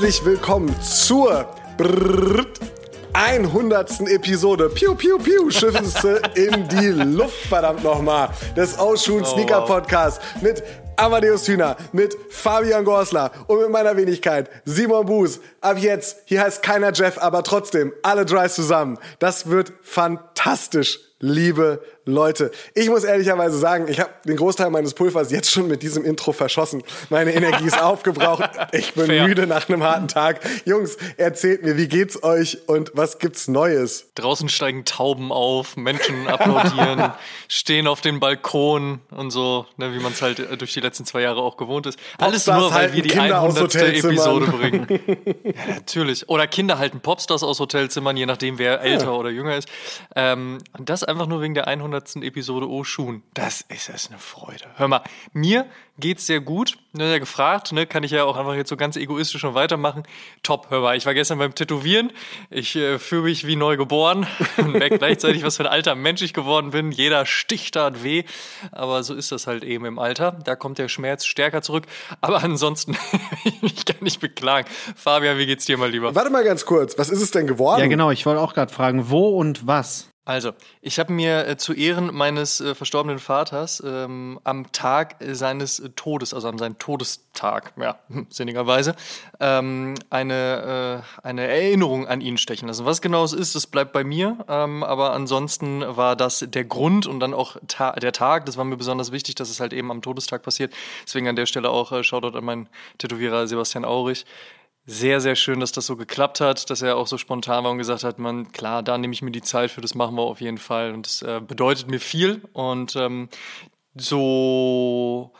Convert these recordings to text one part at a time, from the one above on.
Herzlich willkommen zur Brrrt 100. Episode. Piu, piu, piu, schiffen sie in die Luft, verdammt nochmal. Des Oshun Sneaker Podcast mit Amadeus Hühner, mit Fabian Gorsler und mit meiner Wenigkeit Simon Buß. Ab jetzt, hier heißt keiner Jeff, aber trotzdem alle Dries zusammen. Das wird fantastisch, liebe Leute, ich muss ehrlicherweise sagen, ich habe den Großteil meines Pulvers jetzt schon mit diesem Intro verschossen. Meine Energie ist aufgebraucht. Ich bin Fair. müde nach einem harten Tag. Jungs, erzählt mir, wie geht's euch und was gibt's Neues? Draußen steigen Tauben auf, Menschen applaudieren, stehen auf den Balkon und so, ne, wie man es halt durch die letzten zwei Jahre auch gewohnt ist. Alles nur, weil wir die Kinder 100. Episode bringen. ja, natürlich. Oder Kinder halten Popstars aus Hotelzimmern, je nachdem, wer älter ja. oder jünger ist. Ähm, das einfach nur wegen der 100 100. Episode Oshun. Das ist es eine Freude. Hör mal, mir geht's sehr gut. Ne, ja gefragt, ne, kann ich ja auch einfach jetzt so ganz egoistisch schon weitermachen. Top, hör mal, ich war gestern beim Tätowieren. Ich äh, fühle mich wie neu geboren und merke gleichzeitig, was für ein alter Mensch ich geworden bin. Jeder Stich tat weh. Aber so ist das halt eben im Alter. Da kommt der Schmerz stärker zurück. Aber ansonsten, ich kann nicht beklagen. Fabian, wie geht's dir mal lieber? Warte mal ganz kurz. Was ist es denn geworden? Ja, genau. Ich wollte auch gerade fragen, wo und was? Also, ich habe mir äh, zu Ehren meines äh, verstorbenen Vaters ähm, am Tag seines äh, Todes, also an seinem Todestag, ja, sinnigerweise, ähm, eine, äh, eine Erinnerung an ihn stechen lassen. Was genau es ist, das bleibt bei mir, ähm, aber ansonsten war das der Grund und dann auch ta der Tag, das war mir besonders wichtig, dass es halt eben am Todestag passiert. Deswegen an der Stelle auch äh, Shoutout an meinen Tätowierer Sebastian Aurich sehr, sehr schön, dass das so geklappt hat, dass er auch so spontan war und gesagt hat, man, klar, da nehme ich mir die Zeit für, das machen wir auf jeden Fall. Und das äh, bedeutet mir viel. Und ähm, so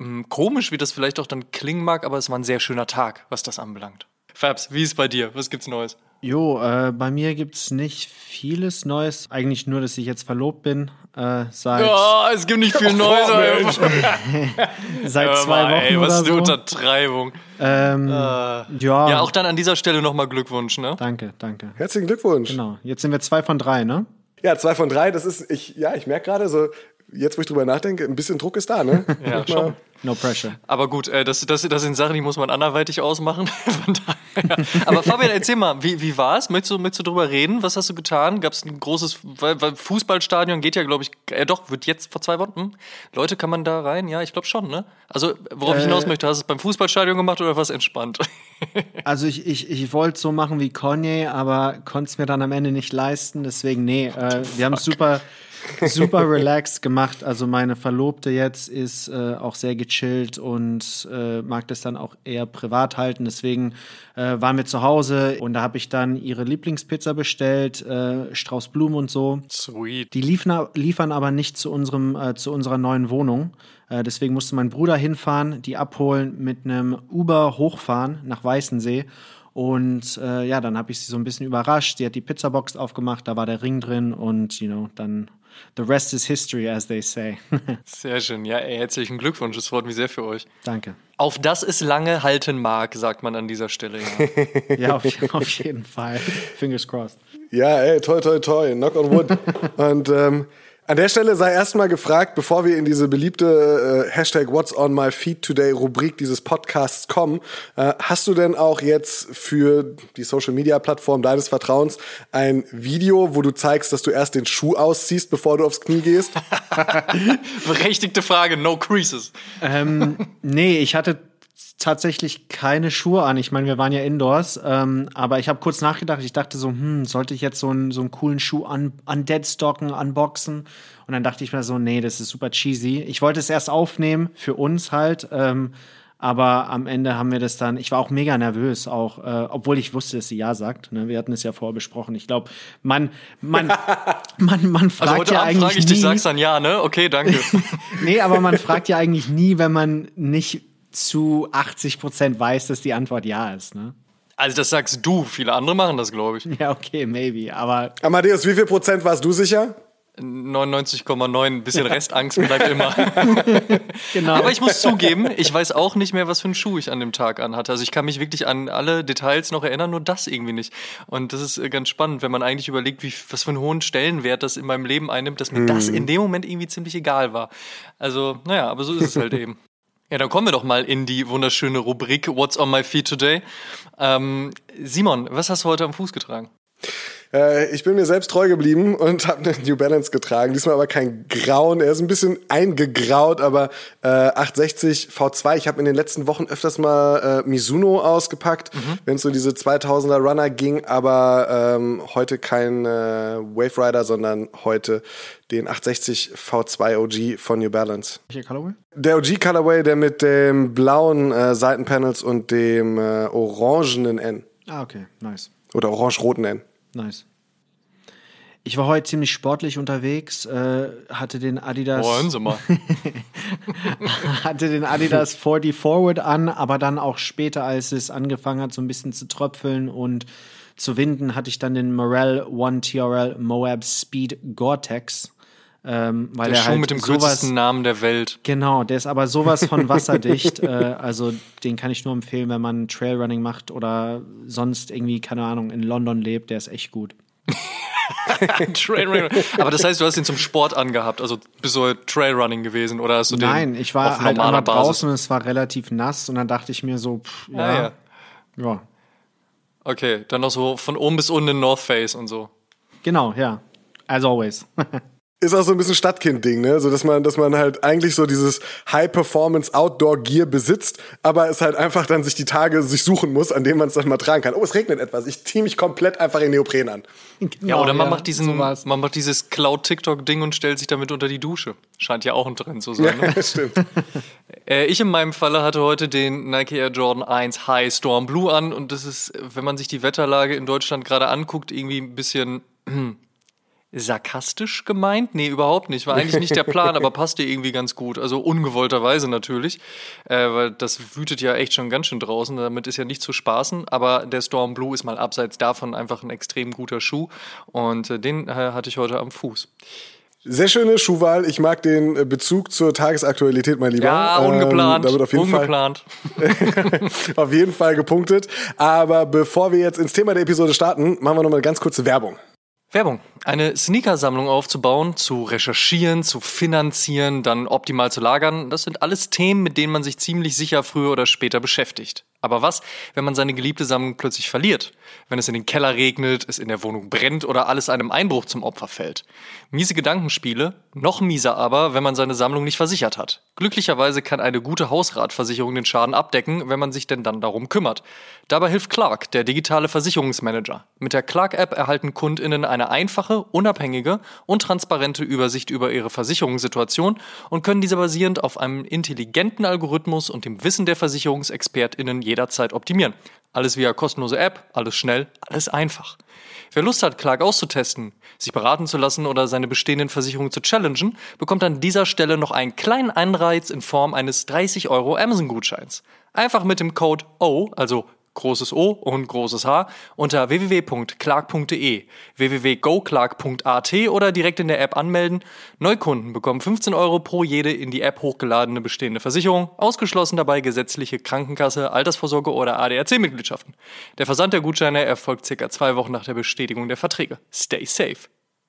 ähm, komisch, wie das vielleicht auch dann klingen mag, aber es war ein sehr schöner Tag, was das anbelangt. Fabs, wie ist bei dir? Was gibt's Neues? Jo, äh, bei mir gibt's nicht vieles Neues. Eigentlich nur, dass ich jetzt verlobt bin. Äh, seit ja, es gibt nicht viel Neues. Oh, seit zwei Wochen ey, was oder ist so. eine Untertreibung. Ähm, äh, ja. ja, auch dann an dieser Stelle nochmal Glückwunsch, ne? Danke, danke. Herzlichen Glückwunsch. Genau. Jetzt sind wir zwei von drei, ne? Ja, zwei von drei. Das ist, ich, ja, ich merke gerade so, jetzt wo ich drüber nachdenke, ein bisschen Druck ist da, ne? ja, schon. No pressure. Aber gut, äh, das, das, das sind Sachen, die muss man anderweitig ausmachen. Aber Fabian, erzähl mal, wie, wie war es? Möchtest du, möchtest du drüber reden? Was hast du getan? Gab es ein großes Fußballstadion? Geht ja, glaube ich, äh, doch, wird jetzt vor zwei Wochen. Hm? Leute, kann man da rein? Ja, ich glaube schon, ne? Also, worauf äh, ich hinaus möchte, hast du es beim Fußballstadion gemacht oder was entspannt? also, ich, ich, ich wollte so machen wie Kanye, aber konnte es mir dann am Ende nicht leisten. Deswegen, nee, äh, wir haben es super super relaxed gemacht. Also meine Verlobte jetzt ist äh, auch sehr gechillt und äh, mag das dann auch eher privat halten. Deswegen äh, waren wir zu Hause und da habe ich dann ihre Lieblingspizza bestellt, äh, Strauß Blumen und so. Sweet. Die liefern, liefern aber nicht zu unserem äh, zu unserer neuen Wohnung. Äh, deswegen musste mein Bruder hinfahren, die abholen, mit einem Uber hochfahren nach Weißensee. Und äh, ja, dann habe ich sie so ein bisschen überrascht. Sie hat die Pizzabox aufgemacht, da war der Ring drin und you know, dann the rest is history, as they say. sehr schön. Ja, ey, herzlichen Glückwunsch. Das freut mich sehr für euch. Danke. Auf das es lange halten mag, sagt man an dieser Stelle. Ja, ja auf, auf, jeden Fall. Fingers crossed. Ja, ey, toll, toll, toll. Knock on wood. Und ähm, an der Stelle sei erstmal gefragt, bevor wir in diese beliebte äh, Hashtag What's on my feed today Rubrik dieses Podcasts kommen, äh, hast du denn auch jetzt für die Social Media Plattform deines Vertrauens ein Video, wo du zeigst, dass du erst den Schuh ausziehst, bevor du aufs Knie gehst? Berechtigte Frage, no creases. Ähm, nee, ich hatte tatsächlich keine Schuhe an. Ich meine, wir waren ja indoors, ähm, aber ich habe kurz nachgedacht. Ich dachte so, hm, sollte ich jetzt so einen, so einen coolen Schuh an, an Deadstocken, unboxen? Und dann dachte ich mir so, nee, das ist super cheesy. Ich wollte es erst aufnehmen, für uns halt. Ähm, aber am Ende haben wir das dann, ich war auch mega nervös, auch, äh, obwohl ich wusste, dass sie ja sagt. Ne? Wir hatten es ja vorbesprochen. Ich glaube, man, man, man, man fragt also heute ja Abend eigentlich. Frage ich nie, dich, sagst dann ja, ne? Okay, danke. nee, aber man fragt ja eigentlich nie, wenn man nicht zu 80 Prozent weiß, dass die Antwort ja ist. Ne? Also das sagst du, viele andere machen das, glaube ich. Ja, okay, maybe, aber... Amadeus, wie viel Prozent warst du sicher? 99,9, ein bisschen Restangst bleibt immer. genau. Aber ich muss zugeben, ich weiß auch nicht mehr, was für einen Schuh ich an dem Tag anhatte. Also ich kann mich wirklich an alle Details noch erinnern, nur das irgendwie nicht. Und das ist äh, ganz spannend, wenn man eigentlich überlegt, wie, was für einen hohen Stellenwert das in meinem Leben einnimmt, dass mir hm. das in dem Moment irgendwie ziemlich egal war. Also, naja, aber so ist es halt eben. Ja, dann kommen wir doch mal in die wunderschöne Rubrik What's on my feet today. Ähm, Simon, was hast du heute am Fuß getragen? Äh, ich bin mir selbst treu geblieben und habe eine New Balance getragen. Diesmal aber kein Grauen. Er ist ein bisschen eingegraut, aber äh, 860 V2. Ich habe in den letzten Wochen öfters mal äh, Mizuno ausgepackt, mhm. wenn es so diese 2000er Runner ging. Aber ähm, heute kein äh, Wave Rider, sondern heute den 860 V2 OG von New Balance. Welcher Colorway? Der OG Colorway, der mit dem blauen äh, Seitenpanels und dem äh, orangenen N. Ah, okay, nice. Oder orange-roten N. Nice. Ich war heute ziemlich sportlich unterwegs, äh, hatte den Adidas. Hören Sie mal. hatte den Adidas 40 Forward an, aber dann auch später, als es angefangen hat, so ein bisschen zu tröpfeln und zu winden, hatte ich dann den Morel One TRL Moab Speed Gore-Tex. Ähm, weil der, der Schuh halt mit dem sowas, kürzesten Namen der Welt. Genau, der ist aber sowas von wasserdicht. äh, also den kann ich nur empfehlen, wenn man Trailrunning macht oder sonst irgendwie, keine Ahnung, in London lebt. Der ist echt gut. Trailrunning. Aber das heißt, du hast ihn zum Sport angehabt, also bist du Trailrunning gewesen oder hast du den Nein, ich war halt einmal draußen und es war relativ nass und dann dachte ich mir so, pff, ja, ah, ja. ja. Okay, dann noch so von oben bis unten in North Face und so. Genau, ja. As always. ist auch so ein bisschen Stadtkind-Ding, ne? So dass man, dass man halt eigentlich so dieses High-Performance-Outdoor-Gear besitzt, aber es halt einfach dann sich die Tage sich suchen muss, an denen man es dann mal tragen kann. Oh, es regnet etwas. Ich ziehe mich komplett einfach in Neopren an. Genau, ja, oder man ja, macht diesen, sowas. man macht dieses Cloud-TikTok-Ding und stellt sich damit unter die Dusche. Scheint ja auch ein Trend zu sein. Ja, ne? stimmt. äh, ich in meinem Falle hatte heute den Nike Air Jordan 1 High Storm Blue an und das ist, wenn man sich die Wetterlage in Deutschland gerade anguckt, irgendwie ein bisschen sarkastisch gemeint? Nee, überhaupt nicht. War eigentlich nicht der Plan, aber passte irgendwie ganz gut. Also ungewollterweise natürlich, äh, weil das wütet ja echt schon ganz schön draußen. Damit ist ja nicht zu spaßen. Aber der Storm Blue ist mal abseits davon einfach ein extrem guter Schuh. Und äh, den äh, hatte ich heute am Fuß. Sehr schöne Schuhwahl. Ich mag den äh, Bezug zur Tagesaktualität, mein Lieber. Ja, ungeplant. Ähm, damit auf jeden ungeplant. Fall, auf jeden Fall gepunktet. Aber bevor wir jetzt ins Thema der Episode starten, machen wir noch mal eine ganz kurze Werbung. Werbung. Eine Sneakersammlung aufzubauen, zu recherchieren, zu finanzieren, dann optimal zu lagern, das sind alles Themen, mit denen man sich ziemlich sicher früher oder später beschäftigt. Aber was, wenn man seine geliebte Sammlung plötzlich verliert? Wenn es in den Keller regnet, es in der Wohnung brennt oder alles einem Einbruch zum Opfer fällt? Miese Gedankenspiele, noch mieser aber, wenn man seine Sammlung nicht versichert hat. Glücklicherweise kann eine gute Hausratversicherung den Schaden abdecken, wenn man sich denn dann darum kümmert. Dabei hilft Clark, der digitale Versicherungsmanager. Mit der Clark-App erhalten KundInnen eine einfache, unabhängige und transparente Übersicht über ihre Versicherungssituation und können diese basierend auf einem intelligenten Algorithmus und dem Wissen der VersicherungsexpertInnen jederzeit optimieren. Alles via kostenlose App, alles schnell, alles einfach. Wer Lust hat, Clark auszutesten, sich beraten zu lassen oder seine bestehenden Versicherungen zu challengen, bekommt an dieser Stelle noch einen kleinen Anreiz in Form eines 30 Euro Amazon-Gutscheins. Einfach mit dem Code O, also großes O und großes H, unter www.clark.de, www.goclark.at oder direkt in der App anmelden. Neukunden bekommen 15 Euro pro jede in die App hochgeladene bestehende Versicherung, ausgeschlossen dabei gesetzliche Krankenkasse, Altersvorsorge oder ADAC-Mitgliedschaften. Der Versand der Gutscheine erfolgt circa zwei Wochen nach der Bestätigung der Verträge. Stay safe.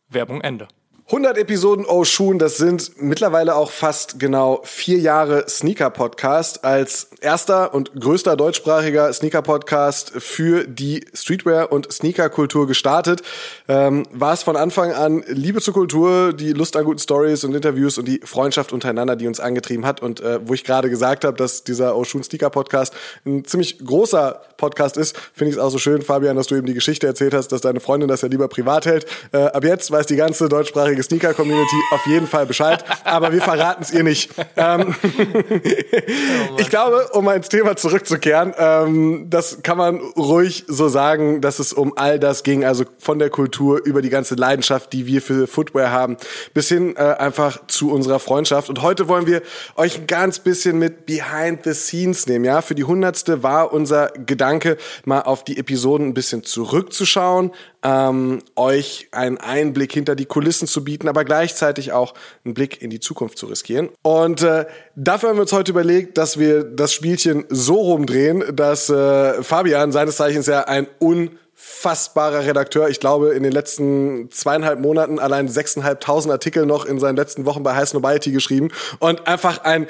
Werbung Ende. 100 Episoden Oshun, das sind mittlerweile auch fast genau vier Jahre Sneaker-Podcast als erster und größter deutschsprachiger Sneaker-Podcast für die Streetwear- und Sneaker-Kultur gestartet. Ähm, war es von Anfang an Liebe zur Kultur, die Lust an guten Stories und Interviews und die Freundschaft untereinander, die uns angetrieben hat. Und äh, wo ich gerade gesagt habe, dass dieser Oshun Sneaker-Podcast ein ziemlich großer Podcast ist, finde ich es auch so schön, Fabian, dass du eben die Geschichte erzählt hast, dass deine Freundin das ja lieber privat hält. Äh, ab jetzt weiß die ganze deutschsprachige deutschsprachige Sneaker-Community auf jeden Fall Bescheid, aber wir verraten es ihr nicht. Ähm, oh ich glaube, um mal ins Thema zurückzukehren, ähm, das kann man ruhig so sagen, dass es um all das ging, also von der Kultur über die ganze Leidenschaft, die wir für Footwear haben, bis hin äh, einfach zu unserer Freundschaft. Und heute wollen wir euch ein ganz bisschen mit Behind the Scenes nehmen. Ja, für die hundertste war unser Gedanke, mal auf die Episoden ein bisschen zurückzuschauen, ähm, euch einen Einblick hinter die Kulissen zu bieten, aber gleichzeitig auch einen Blick in die Zukunft zu riskieren. Und äh, dafür haben wir uns heute überlegt, dass wir das Spielchen so rumdrehen, dass äh, Fabian seines Zeichens ja ein unfassbarer Redakteur. Ich glaube, in den letzten zweieinhalb Monaten allein sechseinhalbtausend Artikel noch in seinen letzten Wochen bei High Snobiety geschrieben und einfach ein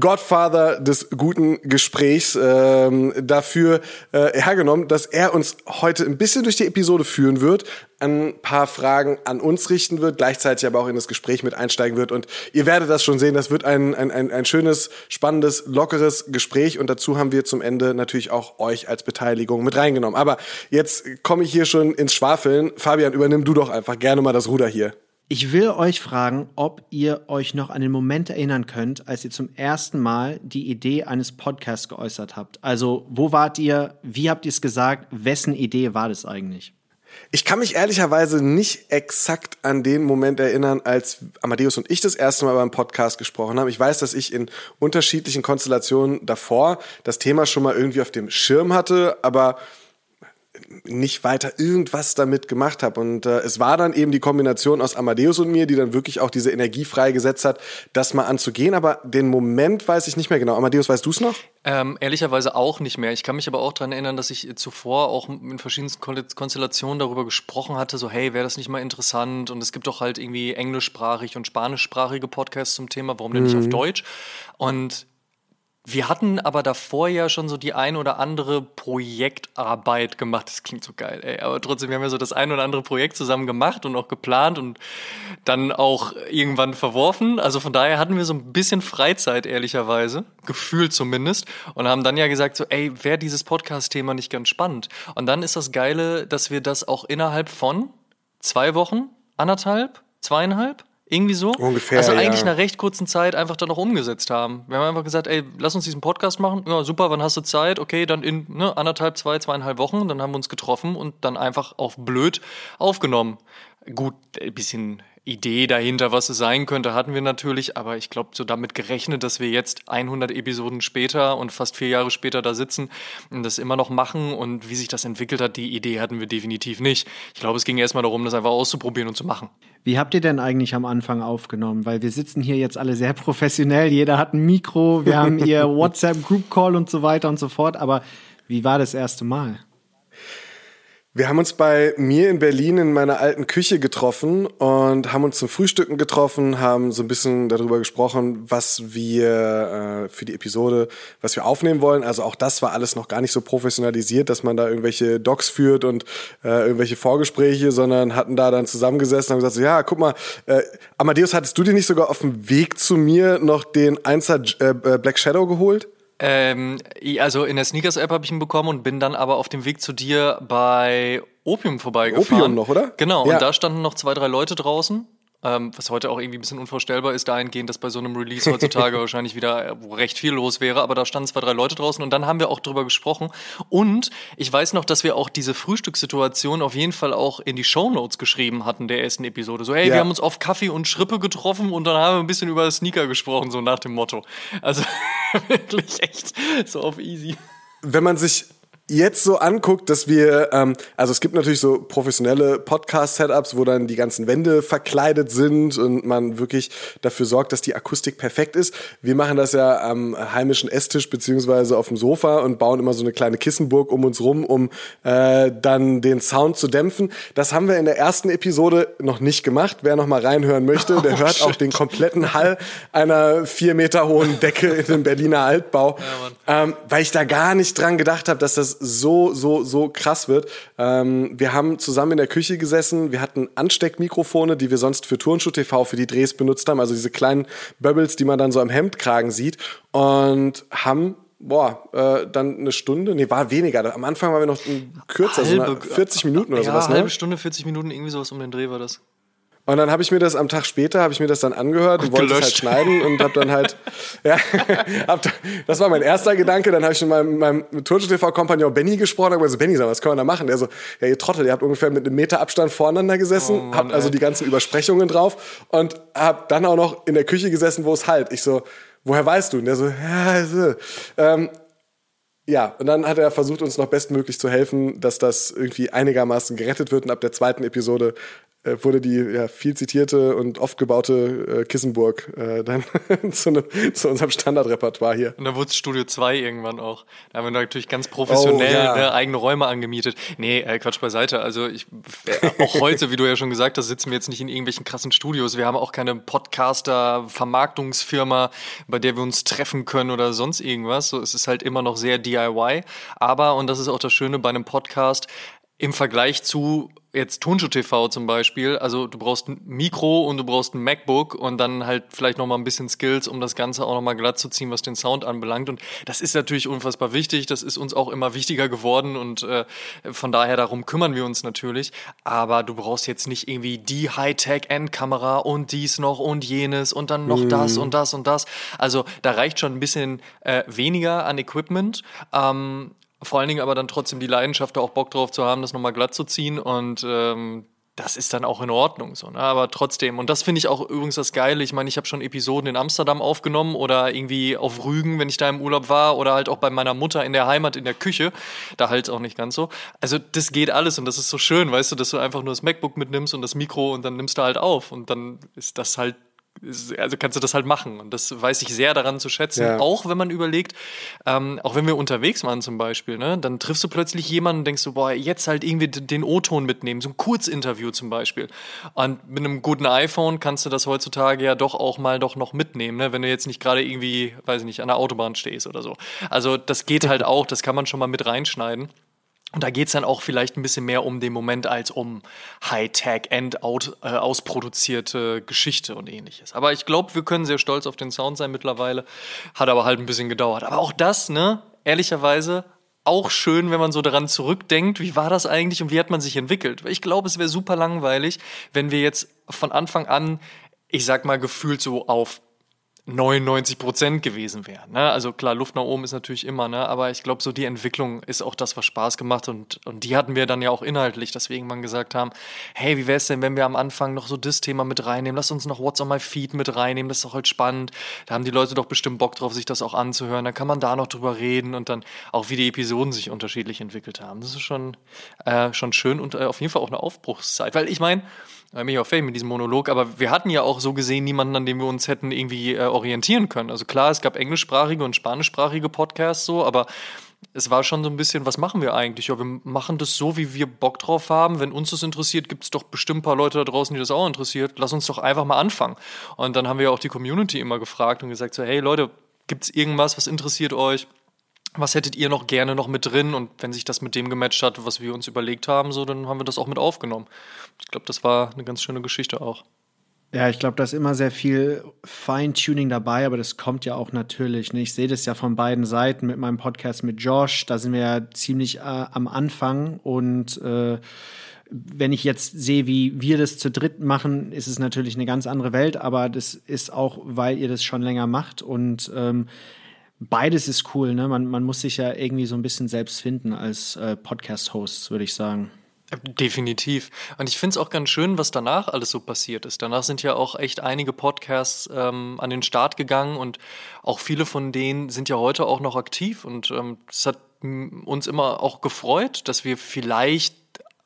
Godfather des guten Gesprächs ähm, dafür äh, hergenommen, dass er uns heute ein bisschen durch die Episode führen wird, ein paar Fragen an uns richten wird, gleichzeitig aber auch in das Gespräch mit einsteigen wird. Und ihr werdet das schon sehen, das wird ein, ein, ein, ein schönes, spannendes, lockeres Gespräch. Und dazu haben wir zum Ende natürlich auch euch als Beteiligung mit reingenommen. Aber jetzt komme ich hier schon ins Schwafeln. Fabian, übernimm du doch einfach gerne mal das Ruder hier. Ich will euch fragen, ob ihr euch noch an den Moment erinnern könnt, als ihr zum ersten Mal die Idee eines Podcasts geäußert habt. Also, wo wart ihr? Wie habt ihr es gesagt? Wessen Idee war das eigentlich? Ich kann mich ehrlicherweise nicht exakt an den Moment erinnern, als Amadeus und ich das erste Mal beim Podcast gesprochen haben. Ich weiß, dass ich in unterschiedlichen Konstellationen davor das Thema schon mal irgendwie auf dem Schirm hatte, aber nicht weiter irgendwas damit gemacht habe. Und äh, es war dann eben die Kombination aus Amadeus und mir, die dann wirklich auch diese Energie freigesetzt hat, das mal anzugehen. Aber den Moment weiß ich nicht mehr genau. Amadeus, weißt du es noch? Ähm, ehrlicherweise auch nicht mehr. Ich kann mich aber auch daran erinnern, dass ich zuvor auch in verschiedensten Konstellationen darüber gesprochen hatte, so hey, wäre das nicht mal interessant? Und es gibt doch halt irgendwie englischsprachig und spanischsprachige Podcasts zum Thema, warum denn nicht auf mhm. Deutsch? Und wir hatten aber davor ja schon so die ein oder andere Projektarbeit gemacht. Das klingt so geil, ey. Aber trotzdem, wir haben ja so das ein oder andere Projekt zusammen gemacht und auch geplant und dann auch irgendwann verworfen. Also von daher hatten wir so ein bisschen Freizeit, ehrlicherweise. Gefühlt zumindest. Und haben dann ja gesagt so, ey, wäre dieses Podcast-Thema nicht ganz spannend? Und dann ist das Geile, dass wir das auch innerhalb von zwei Wochen, anderthalb, zweieinhalb, irgendwie so. Ungefähr. Also eigentlich ja. einer recht kurzen Zeit einfach dann auch umgesetzt haben. Wir haben einfach gesagt, ey, lass uns diesen Podcast machen. Ja, super, wann hast du Zeit? Okay, dann in ne, anderthalb, zwei, zweieinhalb Wochen. Dann haben wir uns getroffen und dann einfach auf blöd aufgenommen. Gut, ein bisschen Idee dahinter, was es sein könnte, hatten wir natürlich, aber ich glaube, so damit gerechnet, dass wir jetzt 100 Episoden später und fast vier Jahre später da sitzen und das immer noch machen und wie sich das entwickelt hat, die Idee hatten wir definitiv nicht. Ich glaube, es ging erstmal darum, das einfach auszuprobieren und zu machen. Wie habt ihr denn eigentlich am Anfang aufgenommen? Weil wir sitzen hier jetzt alle sehr professionell, jeder hat ein Mikro, wir haben hier WhatsApp Group Call und so weiter und so fort, aber wie war das erste Mal? Wir haben uns bei mir in Berlin in meiner alten Küche getroffen und haben uns zum Frühstücken getroffen, haben so ein bisschen darüber gesprochen, was wir äh, für die Episode, was wir aufnehmen wollen. Also auch das war alles noch gar nicht so professionalisiert, dass man da irgendwelche Docs führt und äh, irgendwelche Vorgespräche, sondern hatten da dann zusammengesessen und gesagt, so, ja, guck mal, äh, Amadeus, hattest du dir nicht sogar auf dem Weg zu mir noch den Einser äh, Black Shadow geholt? Ähm, also in der Sneakers-App habe ich ihn bekommen und bin dann aber auf dem Weg zu dir bei Opium vorbeigefahren. Opium noch, oder? Genau, ja. und da standen noch zwei, drei Leute draußen ähm, was heute auch irgendwie ein bisschen unvorstellbar ist, dahingehend, dass bei so einem Release heutzutage wahrscheinlich wieder recht viel los wäre. Aber da standen zwei, drei Leute draußen und dann haben wir auch drüber gesprochen. Und ich weiß noch, dass wir auch diese Frühstückssituation auf jeden Fall auch in die Shownotes geschrieben hatten der ersten Episode. So, hey, ja. wir haben uns auf Kaffee und Schrippe getroffen und dann haben wir ein bisschen über Sneaker gesprochen, so nach dem Motto. Also wirklich echt so auf easy. Wenn man sich jetzt so anguckt, dass wir, ähm, also es gibt natürlich so professionelle Podcast-Setups, wo dann die ganzen Wände verkleidet sind und man wirklich dafür sorgt, dass die Akustik perfekt ist. Wir machen das ja am heimischen Esstisch beziehungsweise auf dem Sofa und bauen immer so eine kleine Kissenburg um uns rum, um äh, dann den Sound zu dämpfen. Das haben wir in der ersten Episode noch nicht gemacht. Wer noch mal reinhören möchte, der oh, hört shit. auch den kompletten Hall einer vier Meter hohen Decke in dem Berliner Altbau, ja, ähm, weil ich da gar nicht dran gedacht habe, dass das so, so, so krass wird. Ähm, wir haben zusammen in der Küche gesessen, wir hatten Ansteckmikrofone, die wir sonst für Turnschuh TV für die Drehs benutzt haben, also diese kleinen Bubbles, die man dann so am Hemdkragen sieht und haben boah, äh, dann eine Stunde, nee, war weniger. Am Anfang waren wir noch kürzer, halbe, so 40 Minuten oder ja, sowas. Ne? halbe Stunde, 40 Minuten, irgendwie sowas um den Dreh war das. Und dann habe ich mir das am Tag später, habe ich mir das dann angehört und, und wollte es halt schneiden und habe dann halt, ja, hab, das war mein erster Gedanke. Dann habe ich mit meinem, meinem Turnschuh-TV-Kompagnon Benny gesprochen und gesagt, Benny, sag, was können wir da machen? Der so, ja, ihr Trottel, ihr habt ungefähr mit einem Meter Abstand voreinander gesessen, oh Mann, habt also ey. die ganzen Übersprechungen drauf und hab dann auch noch in der Küche gesessen, wo es halt. Ich so, woher weißt du? Und der so, ja, so. Ähm, ja, und dann hat er versucht, uns noch bestmöglich zu helfen, dass das irgendwie einigermaßen gerettet wird. Und ab der zweiten Episode wurde die ja, viel zitierte und oft gebaute äh, Kissenburg äh, dann zu, ne, zu, unserem Standardrepertoire hier. Und dann wurde es Studio 2 irgendwann auch. Da haben wir natürlich ganz professionell oh, ja. ne, eigene Räume angemietet. Nee, äh, Quatsch beiseite. Also ich, äh, auch heute, wie du ja schon gesagt hast, sitzen wir jetzt nicht in irgendwelchen krassen Studios. Wir haben auch keine Podcaster-Vermarktungsfirma, bei der wir uns treffen können oder sonst irgendwas. So, es ist halt immer noch sehr DIY. Aber, und das ist auch das Schöne bei einem Podcast, im Vergleich zu jetzt Tonschuh TV zum Beispiel, also du brauchst ein Mikro und du brauchst ein MacBook und dann halt vielleicht noch mal ein bisschen Skills, um das Ganze auch noch mal glatt zu ziehen, was den Sound anbelangt. Und das ist natürlich unfassbar wichtig. Das ist uns auch immer wichtiger geworden und äh, von daher darum kümmern wir uns natürlich. Aber du brauchst jetzt nicht irgendwie die Hightech-Endkamera und dies noch und jenes und dann noch mhm. das und das und das. Also da reicht schon ein bisschen äh, weniger an Equipment. Ähm, vor allen Dingen aber dann trotzdem die Leidenschaft, da auch Bock drauf zu haben, das nochmal glatt zu ziehen und ähm, das ist dann auch in Ordnung so, ne? aber trotzdem. Und das finde ich auch übrigens das Geile. Ich meine, ich habe schon Episoden in Amsterdam aufgenommen oder irgendwie auf Rügen, wenn ich da im Urlaub war oder halt auch bei meiner Mutter in der Heimat in der Küche. Da halt auch nicht ganz so. Also das geht alles und das ist so schön, weißt du, dass du einfach nur das MacBook mitnimmst und das Mikro und dann nimmst du halt auf und dann ist das halt also kannst du das halt machen. Und das weiß ich sehr daran zu schätzen. Ja. Auch wenn man überlegt, ähm, auch wenn wir unterwegs waren zum Beispiel, ne, dann triffst du plötzlich jemanden und denkst du, boah, jetzt halt irgendwie den O-Ton mitnehmen, so ein Kurzinterview zum Beispiel. Und mit einem guten iPhone kannst du das heutzutage ja doch auch mal doch noch mitnehmen, ne, wenn du jetzt nicht gerade irgendwie, weiß ich nicht, an der Autobahn stehst oder so. Also das geht halt auch, das kann man schon mal mit reinschneiden. Und da geht's dann auch vielleicht ein bisschen mehr um den Moment als um High-Tech, end out, äh, ausproduzierte Geschichte und ähnliches. Aber ich glaube, wir können sehr stolz auf den Sound sein mittlerweile. Hat aber halt ein bisschen gedauert. Aber auch das, ne, ehrlicherweise, auch schön, wenn man so daran zurückdenkt, wie war das eigentlich und wie hat man sich entwickelt. Ich glaube, es wäre super langweilig, wenn wir jetzt von Anfang an, ich sag mal, gefühlt so auf 99 Prozent gewesen wären. Ne? Also klar, Luft nach oben ist natürlich immer, ne? aber ich glaube, so die Entwicklung ist auch das, was Spaß gemacht und, und die hatten wir dann ja auch inhaltlich, deswegen man gesagt haben, hey, wie wäre es denn, wenn wir am Anfang noch so das Thema mit reinnehmen, lass uns noch What's on my feed mit reinnehmen, das ist doch halt spannend, da haben die Leute doch bestimmt Bock drauf, sich das auch anzuhören, dann kann man da noch drüber reden und dann auch, wie die Episoden sich unterschiedlich entwickelt haben. Das ist schon, äh, schon schön und äh, auf jeden Fall auch eine Aufbruchszeit, weil ich meine, da bin ich auch fame mit diesem Monolog, aber wir hatten ja auch so gesehen niemanden, an dem wir uns hätten irgendwie äh, orientieren können. Also klar, es gab englischsprachige und spanischsprachige Podcasts so, aber es war schon so ein bisschen, was machen wir eigentlich? Ja, wir machen das so, wie wir Bock drauf haben. Wenn uns das interessiert, gibt es doch bestimmt ein paar Leute da draußen, die das auch interessiert. Lass uns doch einfach mal anfangen. Und dann haben wir auch die Community immer gefragt und gesagt so, hey Leute, gibt es irgendwas, was interessiert euch? Was hättet ihr noch gerne noch mit drin? Und wenn sich das mit dem gematcht hat, was wir uns überlegt haben, so, dann haben wir das auch mit aufgenommen. Ich glaube, das war eine ganz schöne Geschichte auch. Ja, ich glaube, da ist immer sehr viel Feintuning dabei, aber das kommt ja auch natürlich. Ne? Ich sehe das ja von beiden Seiten mit meinem Podcast mit Josh. Da sind wir ja ziemlich äh, am Anfang und äh, wenn ich jetzt sehe, wie wir das zu dritt machen, ist es natürlich eine ganz andere Welt, aber das ist auch, weil ihr das schon länger macht und ähm, beides ist cool. Ne? Man, man muss sich ja irgendwie so ein bisschen selbst finden als äh, Podcast-Host, würde ich sagen. Definitiv. Und ich finde es auch ganz schön, was danach alles so passiert ist. Danach sind ja auch echt einige Podcasts ähm, an den Start gegangen und auch viele von denen sind ja heute auch noch aktiv. Und ähm, es ähm, hat uns immer auch gefreut, dass wir vielleicht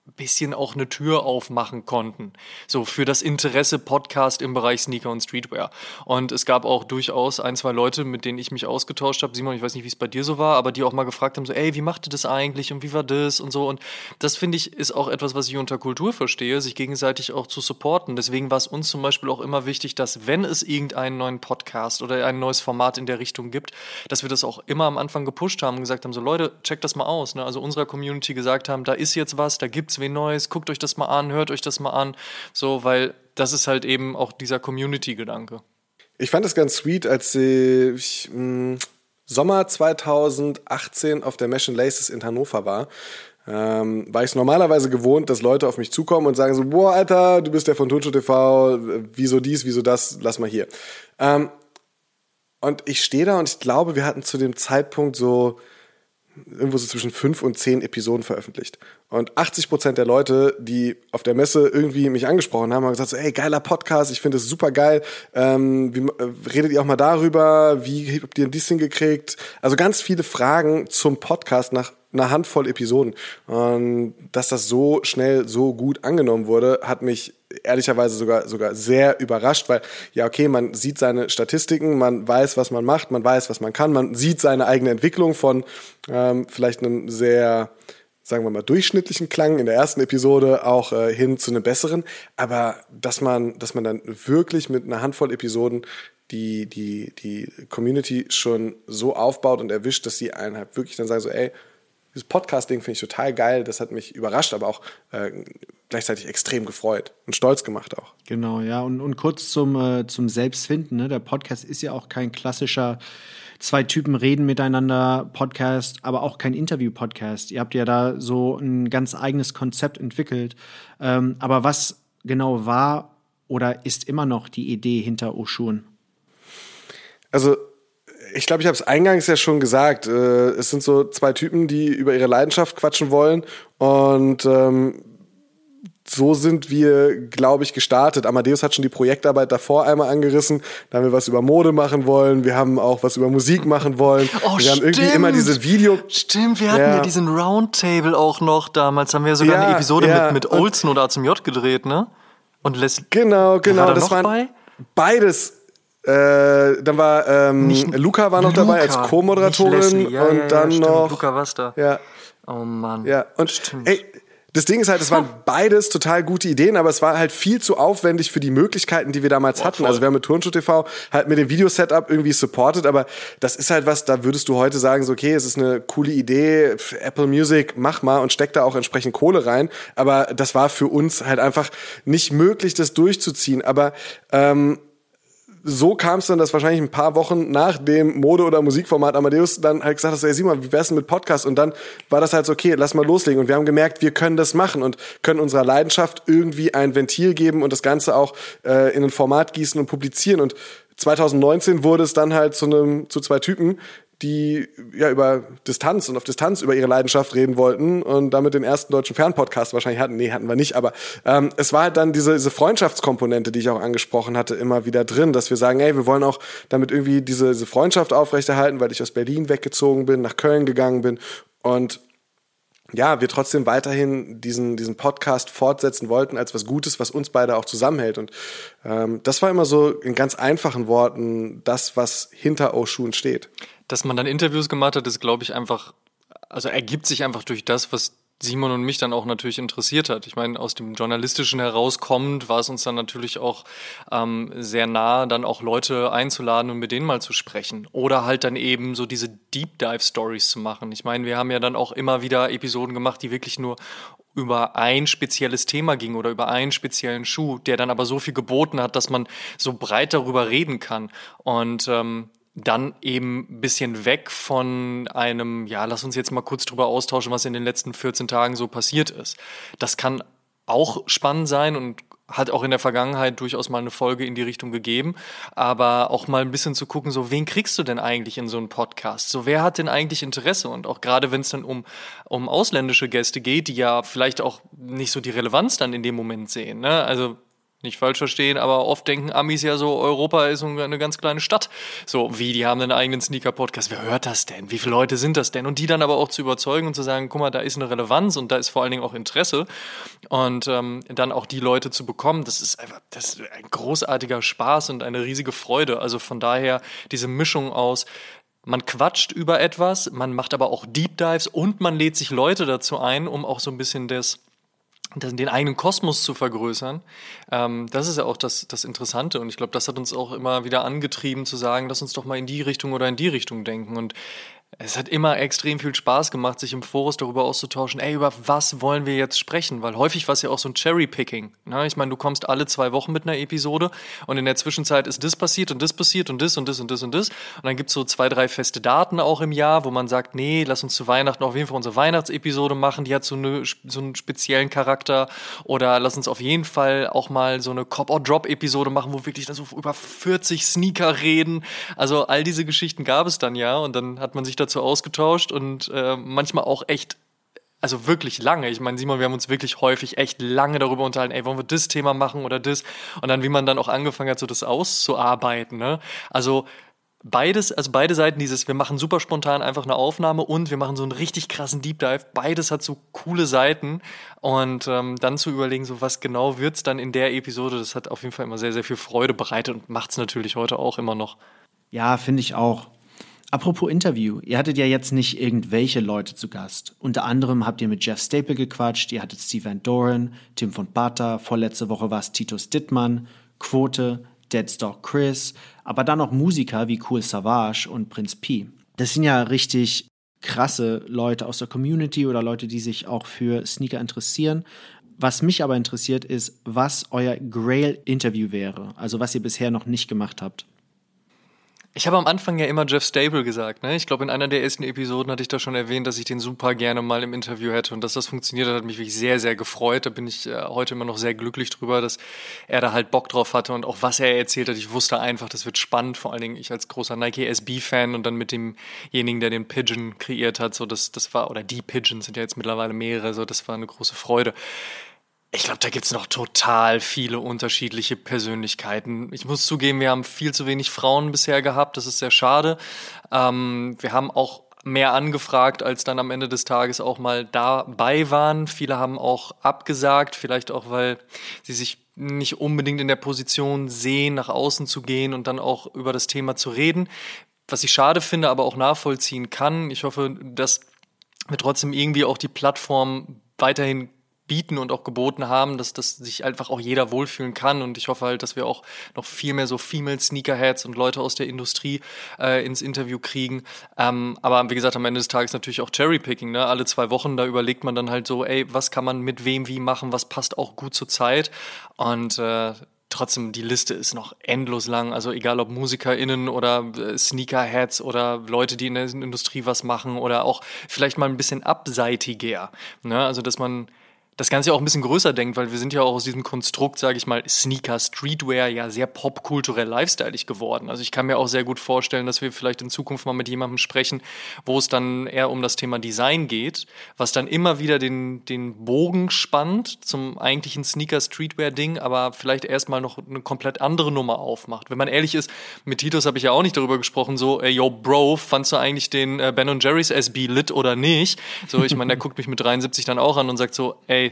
bisschen auch eine Tür aufmachen konnten. So für das Interesse Podcast im Bereich Sneaker und Streetwear. Und es gab auch durchaus ein, zwei Leute, mit denen ich mich ausgetauscht habe. Simon, ich weiß nicht, wie es bei dir so war, aber die auch mal gefragt haben, so, ey, wie macht ihr das eigentlich und wie war das und so. Und das finde ich ist auch etwas, was ich unter Kultur verstehe, sich gegenseitig auch zu supporten. Deswegen war es uns zum Beispiel auch immer wichtig, dass wenn es irgendeinen neuen Podcast oder ein neues Format in der Richtung gibt, dass wir das auch immer am Anfang gepusht haben und gesagt haben, so Leute, checkt das mal aus. Ne? Also unserer Community gesagt haben, da ist jetzt was, da gibt gibt's wen Neues, guckt euch das mal an, hört euch das mal an, so, weil das ist halt eben auch dieser Community-Gedanke. Ich fand es ganz sweet, als ich im Sommer 2018 auf der Mesh Laces in Hannover war. Ähm, war ich es normalerweise gewohnt, dass Leute auf mich zukommen und sagen so, boah, Alter, du bist der von Tuncho TV, wieso dies, wieso das, lass mal hier. Ähm, und ich stehe da und ich glaube, wir hatten zu dem Zeitpunkt so irgendwo so zwischen fünf und zehn Episoden veröffentlicht. Und 80 Prozent der Leute, die auf der Messe irgendwie mich angesprochen haben, haben gesagt so, ey, geiler Podcast, ich finde es super geil. Ähm, wie, äh, redet ihr auch mal darüber? Wie habt ihr dies hingekriegt? Also ganz viele Fragen zum Podcast nach einer Handvoll Episoden. Und dass das so schnell, so gut angenommen wurde, hat mich ehrlicherweise sogar, sogar sehr überrascht, weil ja, okay, man sieht seine Statistiken, man weiß, was man macht, man weiß, was man kann, man sieht seine eigene Entwicklung von ähm, vielleicht einem sehr sagen wir mal, durchschnittlichen Klang in der ersten Episode auch äh, hin zu einem besseren. Aber dass man, dass man dann wirklich mit einer Handvoll Episoden die, die, die Community schon so aufbaut und erwischt, dass sie einen halt wirklich dann sagen so, ey, dieses Podcast-Ding finde ich total geil, das hat mich überrascht, aber auch äh, gleichzeitig extrem gefreut und stolz gemacht auch. Genau, ja, und, und kurz zum, äh, zum Selbstfinden, ne? der Podcast ist ja auch kein klassischer zwei Typen reden miteinander Podcast, aber auch kein Interview-Podcast. Ihr habt ja da so ein ganz eigenes Konzept entwickelt. Ähm, aber was genau war oder ist immer noch die Idee hinter Oshun? Also ich glaube, ich habe es eingangs ja schon gesagt. Äh, es sind so zwei Typen, die über ihre Leidenschaft quatschen wollen. Und ähm, so sind wir, glaube ich, gestartet. Amadeus hat schon die Projektarbeit davor einmal angerissen. Da haben wir was über Mode machen wollen. Wir haben auch was über Musik machen wollen. Oh, wir stimmt. haben irgendwie immer diese Video. Stimmt, wir hatten ja, ja diesen Roundtable auch noch damals. Haben wir sogar ja, eine Episode ja. mit, mit Olsen oder zum J gedreht, ne? Und Leslie. Genau, genau. War da das waren bei? beides. Äh, dann war ähm, nicht, Luca war noch Luca, dabei als Co-Moderatorin ja, und dann noch Luca was da. Ja. Oh Mann. Ja, und stimmt. ey, das Ding ist halt, es waren beides total gute Ideen, aber es war halt viel zu aufwendig für die Möglichkeiten, die wir damals Boah, hatten. Voll. Also wir haben mit Turnschuh TV halt mit dem Videosetup irgendwie supported, aber das ist halt was, da würdest du heute sagen, so okay, es ist eine coole Idee, Apple Music, mach mal und steck da auch entsprechend Kohle rein. Aber das war für uns halt einfach nicht möglich, das durchzuziehen. Aber ähm, so kam es dann, dass wahrscheinlich ein paar Wochen nach dem Mode- oder Musikformat Amadeus dann halt gesagt hast, ey Simon, wie wär's denn mit Podcast? Und dann war das halt so, okay, lass mal loslegen. Und wir haben gemerkt, wir können das machen und können unserer Leidenschaft irgendwie ein Ventil geben und das Ganze auch äh, in ein Format gießen und publizieren. Und 2019 wurde es dann halt zu einem zu zwei Typen, die ja über Distanz und auf Distanz über ihre Leidenschaft reden wollten und damit den ersten deutschen Fernpodcast wahrscheinlich hatten. Nee, hatten wir nicht, aber ähm, es war halt dann diese, diese Freundschaftskomponente, die ich auch angesprochen hatte, immer wieder drin, dass wir sagen, ey, wir wollen auch damit irgendwie diese, diese Freundschaft aufrechterhalten, weil ich aus Berlin weggezogen bin, nach Köln gegangen bin und ja, wir trotzdem weiterhin diesen, diesen Podcast fortsetzen wollten als was Gutes, was uns beide auch zusammenhält. Und ähm, das war immer so in ganz einfachen Worten das, was hinter Oshun steht. Dass man dann Interviews gemacht hat, ist, glaube ich, einfach, also ergibt sich einfach durch das, was Simon und mich dann auch natürlich interessiert hat. Ich meine, aus dem Journalistischen herauskommend war es uns dann natürlich auch ähm, sehr nah, dann auch Leute einzuladen und mit denen mal zu sprechen. Oder halt dann eben so diese Deep Dive Stories zu machen. Ich meine, wir haben ja dann auch immer wieder Episoden gemacht, die wirklich nur über ein spezielles Thema ging oder über einen speziellen Schuh, der dann aber so viel geboten hat, dass man so breit darüber reden kann. Und ähm, dann eben ein bisschen weg von einem, ja, lass uns jetzt mal kurz drüber austauschen, was in den letzten 14 Tagen so passiert ist. Das kann auch spannend sein und hat auch in der Vergangenheit durchaus mal eine Folge in die Richtung gegeben, aber auch mal ein bisschen zu gucken, so wen kriegst du denn eigentlich in so einen Podcast? So wer hat denn eigentlich Interesse? Und auch gerade wenn es dann um, um ausländische Gäste geht, die ja vielleicht auch nicht so die Relevanz dann in dem Moment sehen. Ne? Also nicht falsch verstehen, aber oft denken Amis ja so, Europa ist eine ganz kleine Stadt. So, wie, die haben einen eigenen Sneaker-Podcast. Wer hört das denn? Wie viele Leute sind das denn? Und die dann aber auch zu überzeugen und zu sagen, guck mal, da ist eine Relevanz und da ist vor allen Dingen auch Interesse. Und ähm, dann auch die Leute zu bekommen, das ist einfach, das ist ein großartiger Spaß und eine riesige Freude. Also von daher diese Mischung aus, man quatscht über etwas, man macht aber auch Deep Dives und man lädt sich Leute dazu ein, um auch so ein bisschen das den eigenen Kosmos zu vergrößern. Ähm, das ist ja auch das, das Interessante. Und ich glaube, das hat uns auch immer wieder angetrieben zu sagen, lass uns doch mal in die Richtung oder in die Richtung denken. Und es hat immer extrem viel Spaß gemacht, sich im Forus darüber auszutauschen, ey, über was wollen wir jetzt sprechen? Weil häufig war es ja auch so ein Cherry-Picking. Ne? Ich meine, du kommst alle zwei Wochen mit einer Episode und in der Zwischenzeit ist das passiert und das passiert und das und das und das und das. Und dann gibt es so zwei, drei feste Daten auch im Jahr, wo man sagt, nee, lass uns zu Weihnachten auf jeden Fall unsere Weihnachtsepisode machen, die hat so, eine, so einen speziellen Charakter. Oder lass uns auf jeden Fall auch mal so eine Cop-or-Drop-Episode machen, wo wirklich dann so über 40 Sneaker reden. Also all diese Geschichten gab es dann ja und dann hat man sich dazu ausgetauscht und äh, manchmal auch echt also wirklich lange. Ich meine, Simon, wir haben uns wirklich häufig echt lange darüber unterhalten, ey, wollen wir das Thema machen oder das? Und dann, wie man dann auch angefangen hat, so das auszuarbeiten. Ne? Also beides, also beide Seiten dieses, wir machen super spontan einfach eine Aufnahme und wir machen so einen richtig krassen Deep Dive. Beides hat so coole Seiten und ähm, dann zu überlegen, so was genau wird's dann in der Episode, das hat auf jeden Fall immer sehr, sehr viel Freude bereitet und macht's natürlich heute auch immer noch. Ja, finde ich auch. Apropos Interview, ihr hattet ja jetzt nicht irgendwelche Leute zu Gast. Unter anderem habt ihr mit Jeff Staple gequatscht, ihr hattet Steve Van Doren, Tim von Bata, vorletzte Woche war es Titus Dittmann, Quote, Deadstock Chris, aber dann auch Musiker wie Cool Savage und Prinz P. Das sind ja richtig krasse Leute aus der Community oder Leute, die sich auch für Sneaker interessieren. Was mich aber interessiert ist, was euer Grail-Interview wäre, also was ihr bisher noch nicht gemacht habt. Ich habe am Anfang ja immer Jeff Stable gesagt. Ne? Ich glaube, in einer der ersten Episoden hatte ich da schon erwähnt, dass ich den super gerne mal im Interview hätte. Und dass das funktioniert hat, hat mich wirklich sehr, sehr gefreut. Da bin ich äh, heute immer noch sehr glücklich drüber, dass er da halt Bock drauf hatte und auch was er erzählt hat. Ich wusste einfach, das wird spannend. Vor allen Dingen ich als großer Nike SB-Fan und dann mit demjenigen, der den Pigeon kreiert hat. So, das, das war, oder die Pigeons sind ja jetzt mittlerweile mehrere. So, das war eine große Freude. Ich glaube, da gibt's noch total viele unterschiedliche Persönlichkeiten. Ich muss zugeben, wir haben viel zu wenig Frauen bisher gehabt. Das ist sehr schade. Ähm, wir haben auch mehr angefragt, als dann am Ende des Tages auch mal dabei waren. Viele haben auch abgesagt, vielleicht auch, weil sie sich nicht unbedingt in der Position sehen, nach außen zu gehen und dann auch über das Thema zu reden. Was ich schade finde, aber auch nachvollziehen kann. Ich hoffe, dass wir trotzdem irgendwie auch die Plattform weiterhin bieten und auch geboten haben, dass, dass sich einfach auch jeder wohlfühlen kann. Und ich hoffe halt, dass wir auch noch viel mehr so Female Sneakerheads und Leute aus der Industrie äh, ins Interview kriegen. Ähm, aber wie gesagt, am Ende des Tages natürlich auch Cherrypicking. Ne? Alle zwei Wochen, da überlegt man dann halt so, ey, was kann man mit wem wie machen, was passt auch gut zur Zeit. Und äh, trotzdem, die Liste ist noch endlos lang. Also egal ob MusikerInnen oder äh, Sneakerheads oder Leute, die in der Industrie was machen oder auch vielleicht mal ein bisschen abseitiger. Ne? Also dass man das Ganze auch ein bisschen größer denkt, weil wir sind ja auch aus diesem Konstrukt, sage ich mal, Sneaker, Streetwear ja sehr popkulturell lifestyleig geworden. Also ich kann mir auch sehr gut vorstellen, dass wir vielleicht in Zukunft mal mit jemandem sprechen, wo es dann eher um das Thema Design geht, was dann immer wieder den, den Bogen spannt zum eigentlichen Sneaker-Streetwear-Ding, aber vielleicht erstmal noch eine komplett andere Nummer aufmacht. Wenn man ehrlich ist, mit Titus habe ich ja auch nicht darüber gesprochen, so, ey, yo, Bro, fandst du eigentlich den äh, Ben Jerry's SB lit oder nicht? So, ich meine, der guckt mich mit 73 dann auch an und sagt so, ey,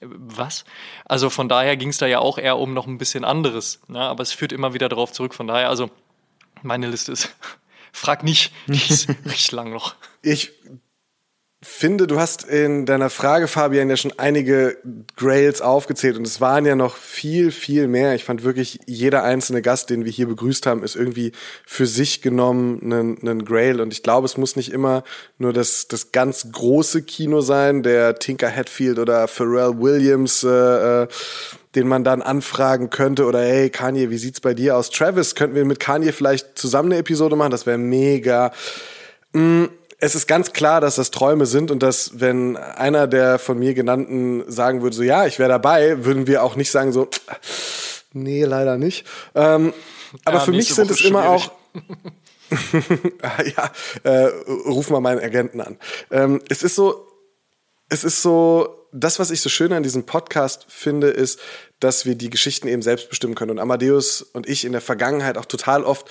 was? Also von daher ging es da ja auch eher um noch ein bisschen anderes. Ne? Aber es führt immer wieder darauf zurück. Von daher, also meine Liste ist, frag nicht, die ist richtig lang noch. Ich finde, du hast in deiner Frage, Fabian, ja schon einige Grails aufgezählt und es waren ja noch viel, viel mehr. Ich fand wirklich, jeder einzelne Gast, den wir hier begrüßt haben, ist irgendwie für sich genommen ein, ein Grail und ich glaube, es muss nicht immer nur das, das ganz große Kino sein, der Tinker Hatfield oder Pharrell Williams, äh, äh, den man dann anfragen könnte oder hey Kanye, wie sieht's bei dir aus? Travis, könnten wir mit Kanye vielleicht zusammen eine Episode machen? Das wäre mega. Mm, es ist ganz klar, dass das Träume sind und dass, wenn einer der von mir genannten sagen würde, so ja, ich wäre dabei, würden wir auch nicht sagen, so, nee, leider nicht. Ähm, aber ja, für mich sind Woche es immer auch. ja, äh, ruf mal meinen Agenten an. Ähm, es ist so, es ist so, das, was ich so schön an diesem Podcast finde, ist, dass wir die Geschichten eben selbst bestimmen können. Und Amadeus und ich in der Vergangenheit auch total oft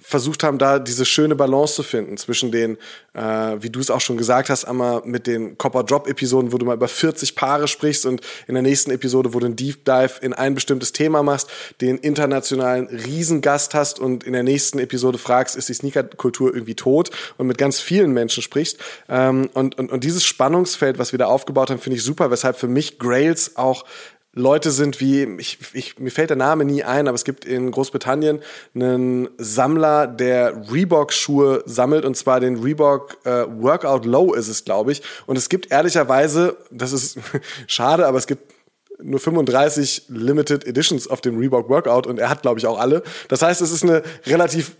versucht haben, da diese schöne Balance zu finden zwischen den, äh, wie du es auch schon gesagt hast, einmal mit den Copper Drop Episoden, wo du mal über 40 Paare sprichst und in der nächsten Episode, wo du einen Deep Dive in ein bestimmtes Thema machst, den internationalen Riesengast hast und in der nächsten Episode fragst, ist die Sneakerkultur irgendwie tot und mit ganz vielen Menschen sprichst. Ähm, und, und, und dieses Spannungsfeld, was wir da aufgebaut haben, finde ich super, weshalb für mich Grails auch Leute sind wie, ich, ich, mir fällt der Name nie ein, aber es gibt in Großbritannien einen Sammler, der Reebok-Schuhe sammelt und zwar den Reebok äh, Workout Low ist es, glaube ich. Und es gibt ehrlicherweise, das ist schade, aber es gibt nur 35 Limited Editions auf dem Reebok Workout und er hat, glaube ich, auch alle. Das heißt, es ist eine relativ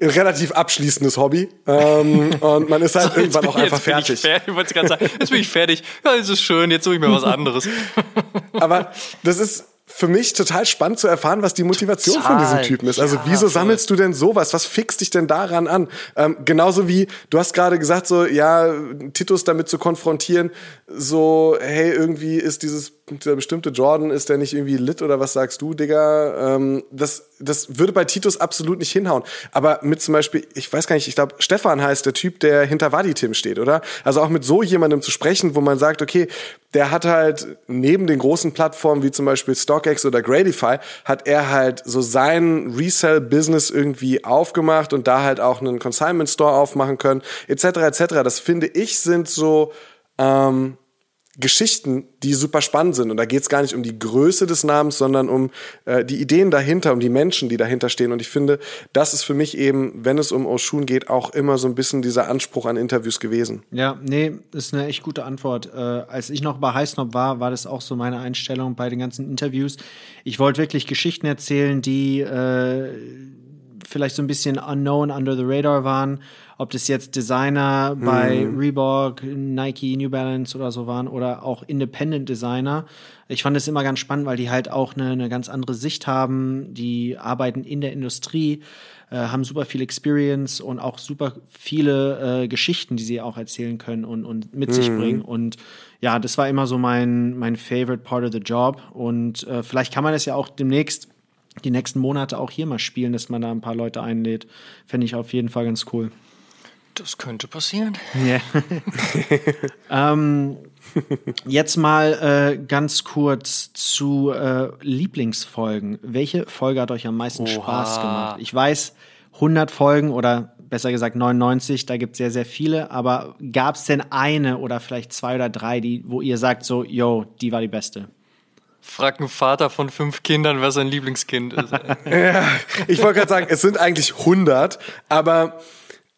relativ abschließendes Hobby. Ähm, und man ist halt so, irgendwann auch einfach fertig. fertig. Ich wollte gerade sagen, jetzt bin ich fertig. Ja, es ist schön, jetzt suche ich mir was anderes. Aber das ist für mich total spannend zu erfahren, was die Motivation total. von diesem Typen ist. Also ja, wieso voll. sammelst du denn sowas? Was fixt dich denn daran an? Ähm, genauso wie, du hast gerade gesagt, so, ja, Titus damit zu konfrontieren, so, hey, irgendwie ist dieses der bestimmte Jordan, ist der nicht irgendwie lit oder was sagst du, Digga? Ähm, das, das würde bei Titus absolut nicht hinhauen. Aber mit zum Beispiel, ich weiß gar nicht, ich glaube, Stefan heißt der Typ, der hinter Wadi-Tim steht, oder? Also auch mit so jemandem zu sprechen, wo man sagt, okay, der hat halt neben den großen Plattformen wie zum Beispiel StockX oder Gradify, hat er halt so sein Resell-Business irgendwie aufgemacht und da halt auch einen Consignment Store aufmachen können, etc. etc. Das finde ich sind so ähm, Geschichten, die super spannend sind. Und da geht es gar nicht um die Größe des Namens, sondern um äh, die Ideen dahinter, um die Menschen, die dahinter stehen. Und ich finde, das ist für mich eben, wenn es um Oshun geht, auch immer so ein bisschen dieser Anspruch an Interviews gewesen. Ja, nee, ist eine echt gute Antwort. Äh, als ich noch bei Highsnob war, war das auch so meine Einstellung bei den ganzen Interviews. Ich wollte wirklich Geschichten erzählen, die äh, vielleicht so ein bisschen unknown under the radar waren ob das jetzt Designer bei mhm. Reebok, Nike, New Balance oder so waren oder auch Independent Designer. Ich fand es immer ganz spannend, weil die halt auch eine, eine ganz andere Sicht haben. Die arbeiten in der Industrie, äh, haben super viel Experience und auch super viele äh, Geschichten, die sie auch erzählen können und, und mit mhm. sich bringen. Und ja, das war immer so mein, mein favorite part of the job. Und äh, vielleicht kann man das ja auch demnächst die nächsten Monate auch hier mal spielen, dass man da ein paar Leute einlädt. Fände ich auf jeden Fall ganz cool. Das könnte passieren. Ja. ähm, jetzt mal äh, ganz kurz zu äh, Lieblingsfolgen. Welche Folge hat euch am meisten Oha. Spaß gemacht? Ich weiß, 100 Folgen oder besser gesagt 99, da gibt es sehr, sehr viele. Aber gab es denn eine oder vielleicht zwei oder drei, die, wo ihr sagt so, yo, die war die beste? Frag einen Vater von fünf Kindern, wer sein Lieblingskind ist. ja, ich wollte gerade sagen, es sind eigentlich 100, aber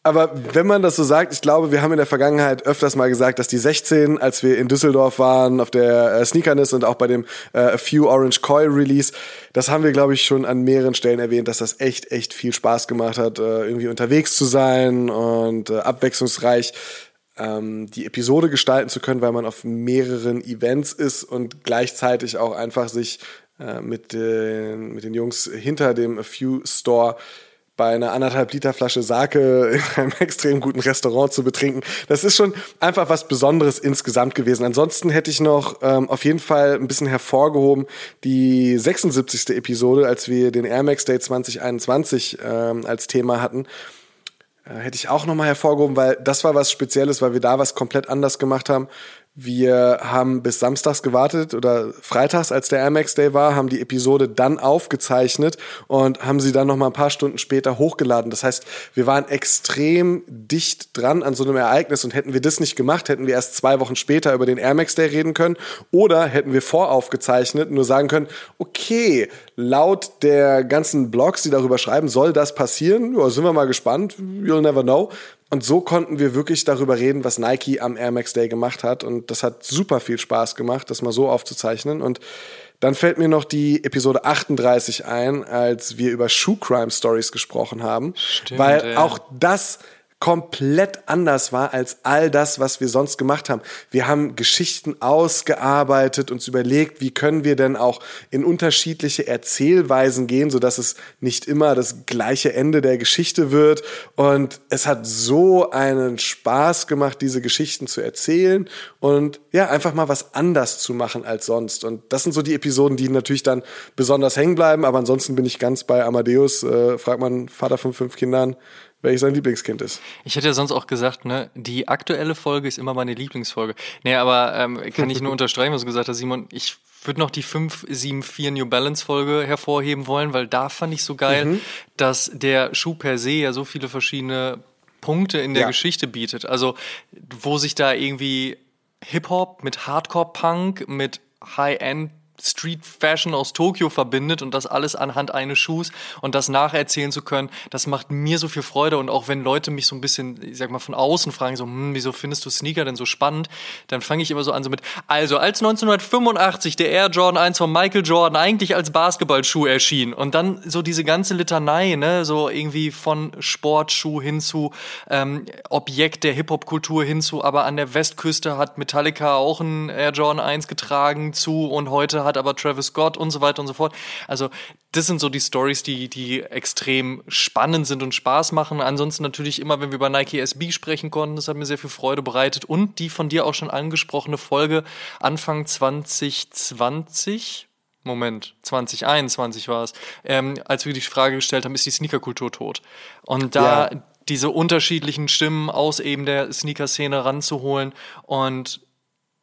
aber wenn man das so sagt, ich glaube, wir haben in der Vergangenheit öfters mal gesagt, dass die 16, als wir in Düsseldorf waren, auf der äh, Sneakerness und auch bei dem äh, A Few Orange Koi Release, das haben wir, glaube ich, schon an mehreren Stellen erwähnt, dass das echt, echt viel Spaß gemacht hat, äh, irgendwie unterwegs zu sein und äh, abwechslungsreich ähm, die Episode gestalten zu können, weil man auf mehreren Events ist und gleichzeitig auch einfach sich äh, mit, den, mit den Jungs hinter dem A Few Store bei einer anderthalb Liter Flasche Sake in einem extrem guten Restaurant zu betrinken. Das ist schon einfach was Besonderes insgesamt gewesen. Ansonsten hätte ich noch ähm, auf jeden Fall ein bisschen hervorgehoben die 76. Episode, als wir den Air Max Day 2021 ähm, als Thema hatten. Äh, hätte ich auch nochmal hervorgehoben, weil das war was Spezielles, weil wir da was komplett anders gemacht haben. Wir haben bis samstags gewartet oder freitags, als der Air Max Day war, haben die Episode dann aufgezeichnet und haben sie dann noch mal ein paar Stunden später hochgeladen. Das heißt, wir waren extrem dicht dran an so einem Ereignis und hätten wir das nicht gemacht, hätten wir erst zwei Wochen später über den Air Max Day reden können oder hätten wir voraufgezeichnet nur sagen können, okay, laut der ganzen Blogs, die darüber schreiben, soll das passieren. Ja, sind wir mal gespannt. You'll never know. Und so konnten wir wirklich darüber reden, was Nike am Air Max Day gemacht hat. Und das hat super viel Spaß gemacht, das mal so aufzuzeichnen. Und dann fällt mir noch die Episode 38 ein, als wir über Shoe Crime Stories gesprochen haben. Stimmt, weil auch das komplett anders war als all das, was wir sonst gemacht haben. Wir haben Geschichten ausgearbeitet, uns überlegt, wie können wir denn auch in unterschiedliche Erzählweisen gehen, so dass es nicht immer das gleiche Ende der Geschichte wird. Und es hat so einen Spaß gemacht, diese Geschichten zu erzählen und ja, einfach mal was anders zu machen als sonst. Und das sind so die Episoden, die natürlich dann besonders hängen bleiben. Aber ansonsten bin ich ganz bei Amadeus, äh, fragt man Vater von fünf Kindern, welches sein Lieblingskind ist. Ich hätte ja sonst auch gesagt, ne, die aktuelle Folge ist immer meine Lieblingsfolge. Nee, aber ähm, kann ich nur unterstreichen, was du gesagt hast, Simon. Ich würde noch die 574 New Balance Folge hervorheben wollen, weil da fand ich so geil, mhm. dass der Schuh per se ja so viele verschiedene Punkte in der ja. Geschichte bietet. Also, wo sich da irgendwie Hip-Hop mit Hardcore-Punk, mit High-End Street Fashion aus Tokio verbindet und das alles anhand eines Schuhs und das nacherzählen zu können, das macht mir so viel Freude. Und auch wenn Leute mich so ein bisschen, ich sag mal, von außen fragen, so, hm, wieso findest du Sneaker denn so spannend, dann fange ich immer so an so mit, also als 1985 der Air Jordan 1 von Michael Jordan eigentlich als Basketballschuh erschien und dann so diese ganze Litanei, ne, so irgendwie von Sportschuh hin zu ähm, Objekt der Hip-Hop-Kultur hin zu, aber an der Westküste hat Metallica auch einen Air Jordan 1 getragen zu und heute hat aber Travis Scott und so weiter und so fort. Also das sind so die Stories, die, die extrem spannend sind und Spaß machen. Ansonsten natürlich immer, wenn wir über Nike SB sprechen konnten, das hat mir sehr viel Freude bereitet. Und die von dir auch schon angesprochene Folge Anfang 2020, Moment, 2021 war es, ähm, als wir die Frage gestellt haben, ist die Sneakerkultur tot? Und da ja. diese unterschiedlichen Stimmen aus eben der Sneaker-Szene ranzuholen und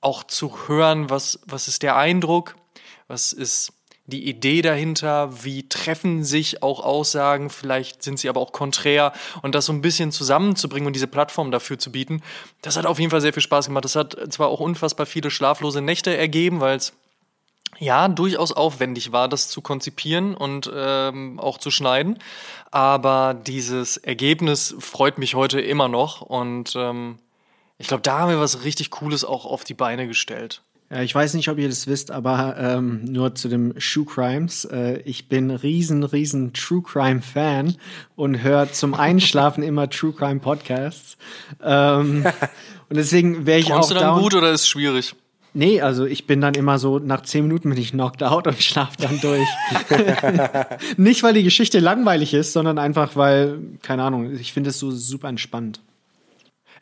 auch zu hören, was, was ist der Eindruck, was ist die Idee dahinter, wie treffen sich auch Aussagen, vielleicht sind sie aber auch konträr und das so ein bisschen zusammenzubringen und diese Plattform dafür zu bieten, das hat auf jeden Fall sehr viel Spaß gemacht. Das hat zwar auch unfassbar viele schlaflose Nächte ergeben, weil es ja durchaus aufwendig war, das zu konzipieren und ähm, auch zu schneiden, aber dieses Ergebnis freut mich heute immer noch und ähm, ich glaube, da haben wir was richtig Cooles auch auf die Beine gestellt. Ja, ich weiß nicht, ob ihr das wisst, aber ähm, nur zu dem Shoe Crimes. Äh, ich bin riesen, riesen True Crime Fan und höre zum Einschlafen immer True Crime Podcasts. Ähm, und deswegen wäre ich Träumst auch. du dann gut oder ist es schwierig? Nee, also ich bin dann immer so, nach zehn Minuten bin ich knocked out und schlafe dann durch. Nicht, weil die Geschichte langweilig ist, sondern einfach, weil, keine Ahnung, ich finde es so super entspannt.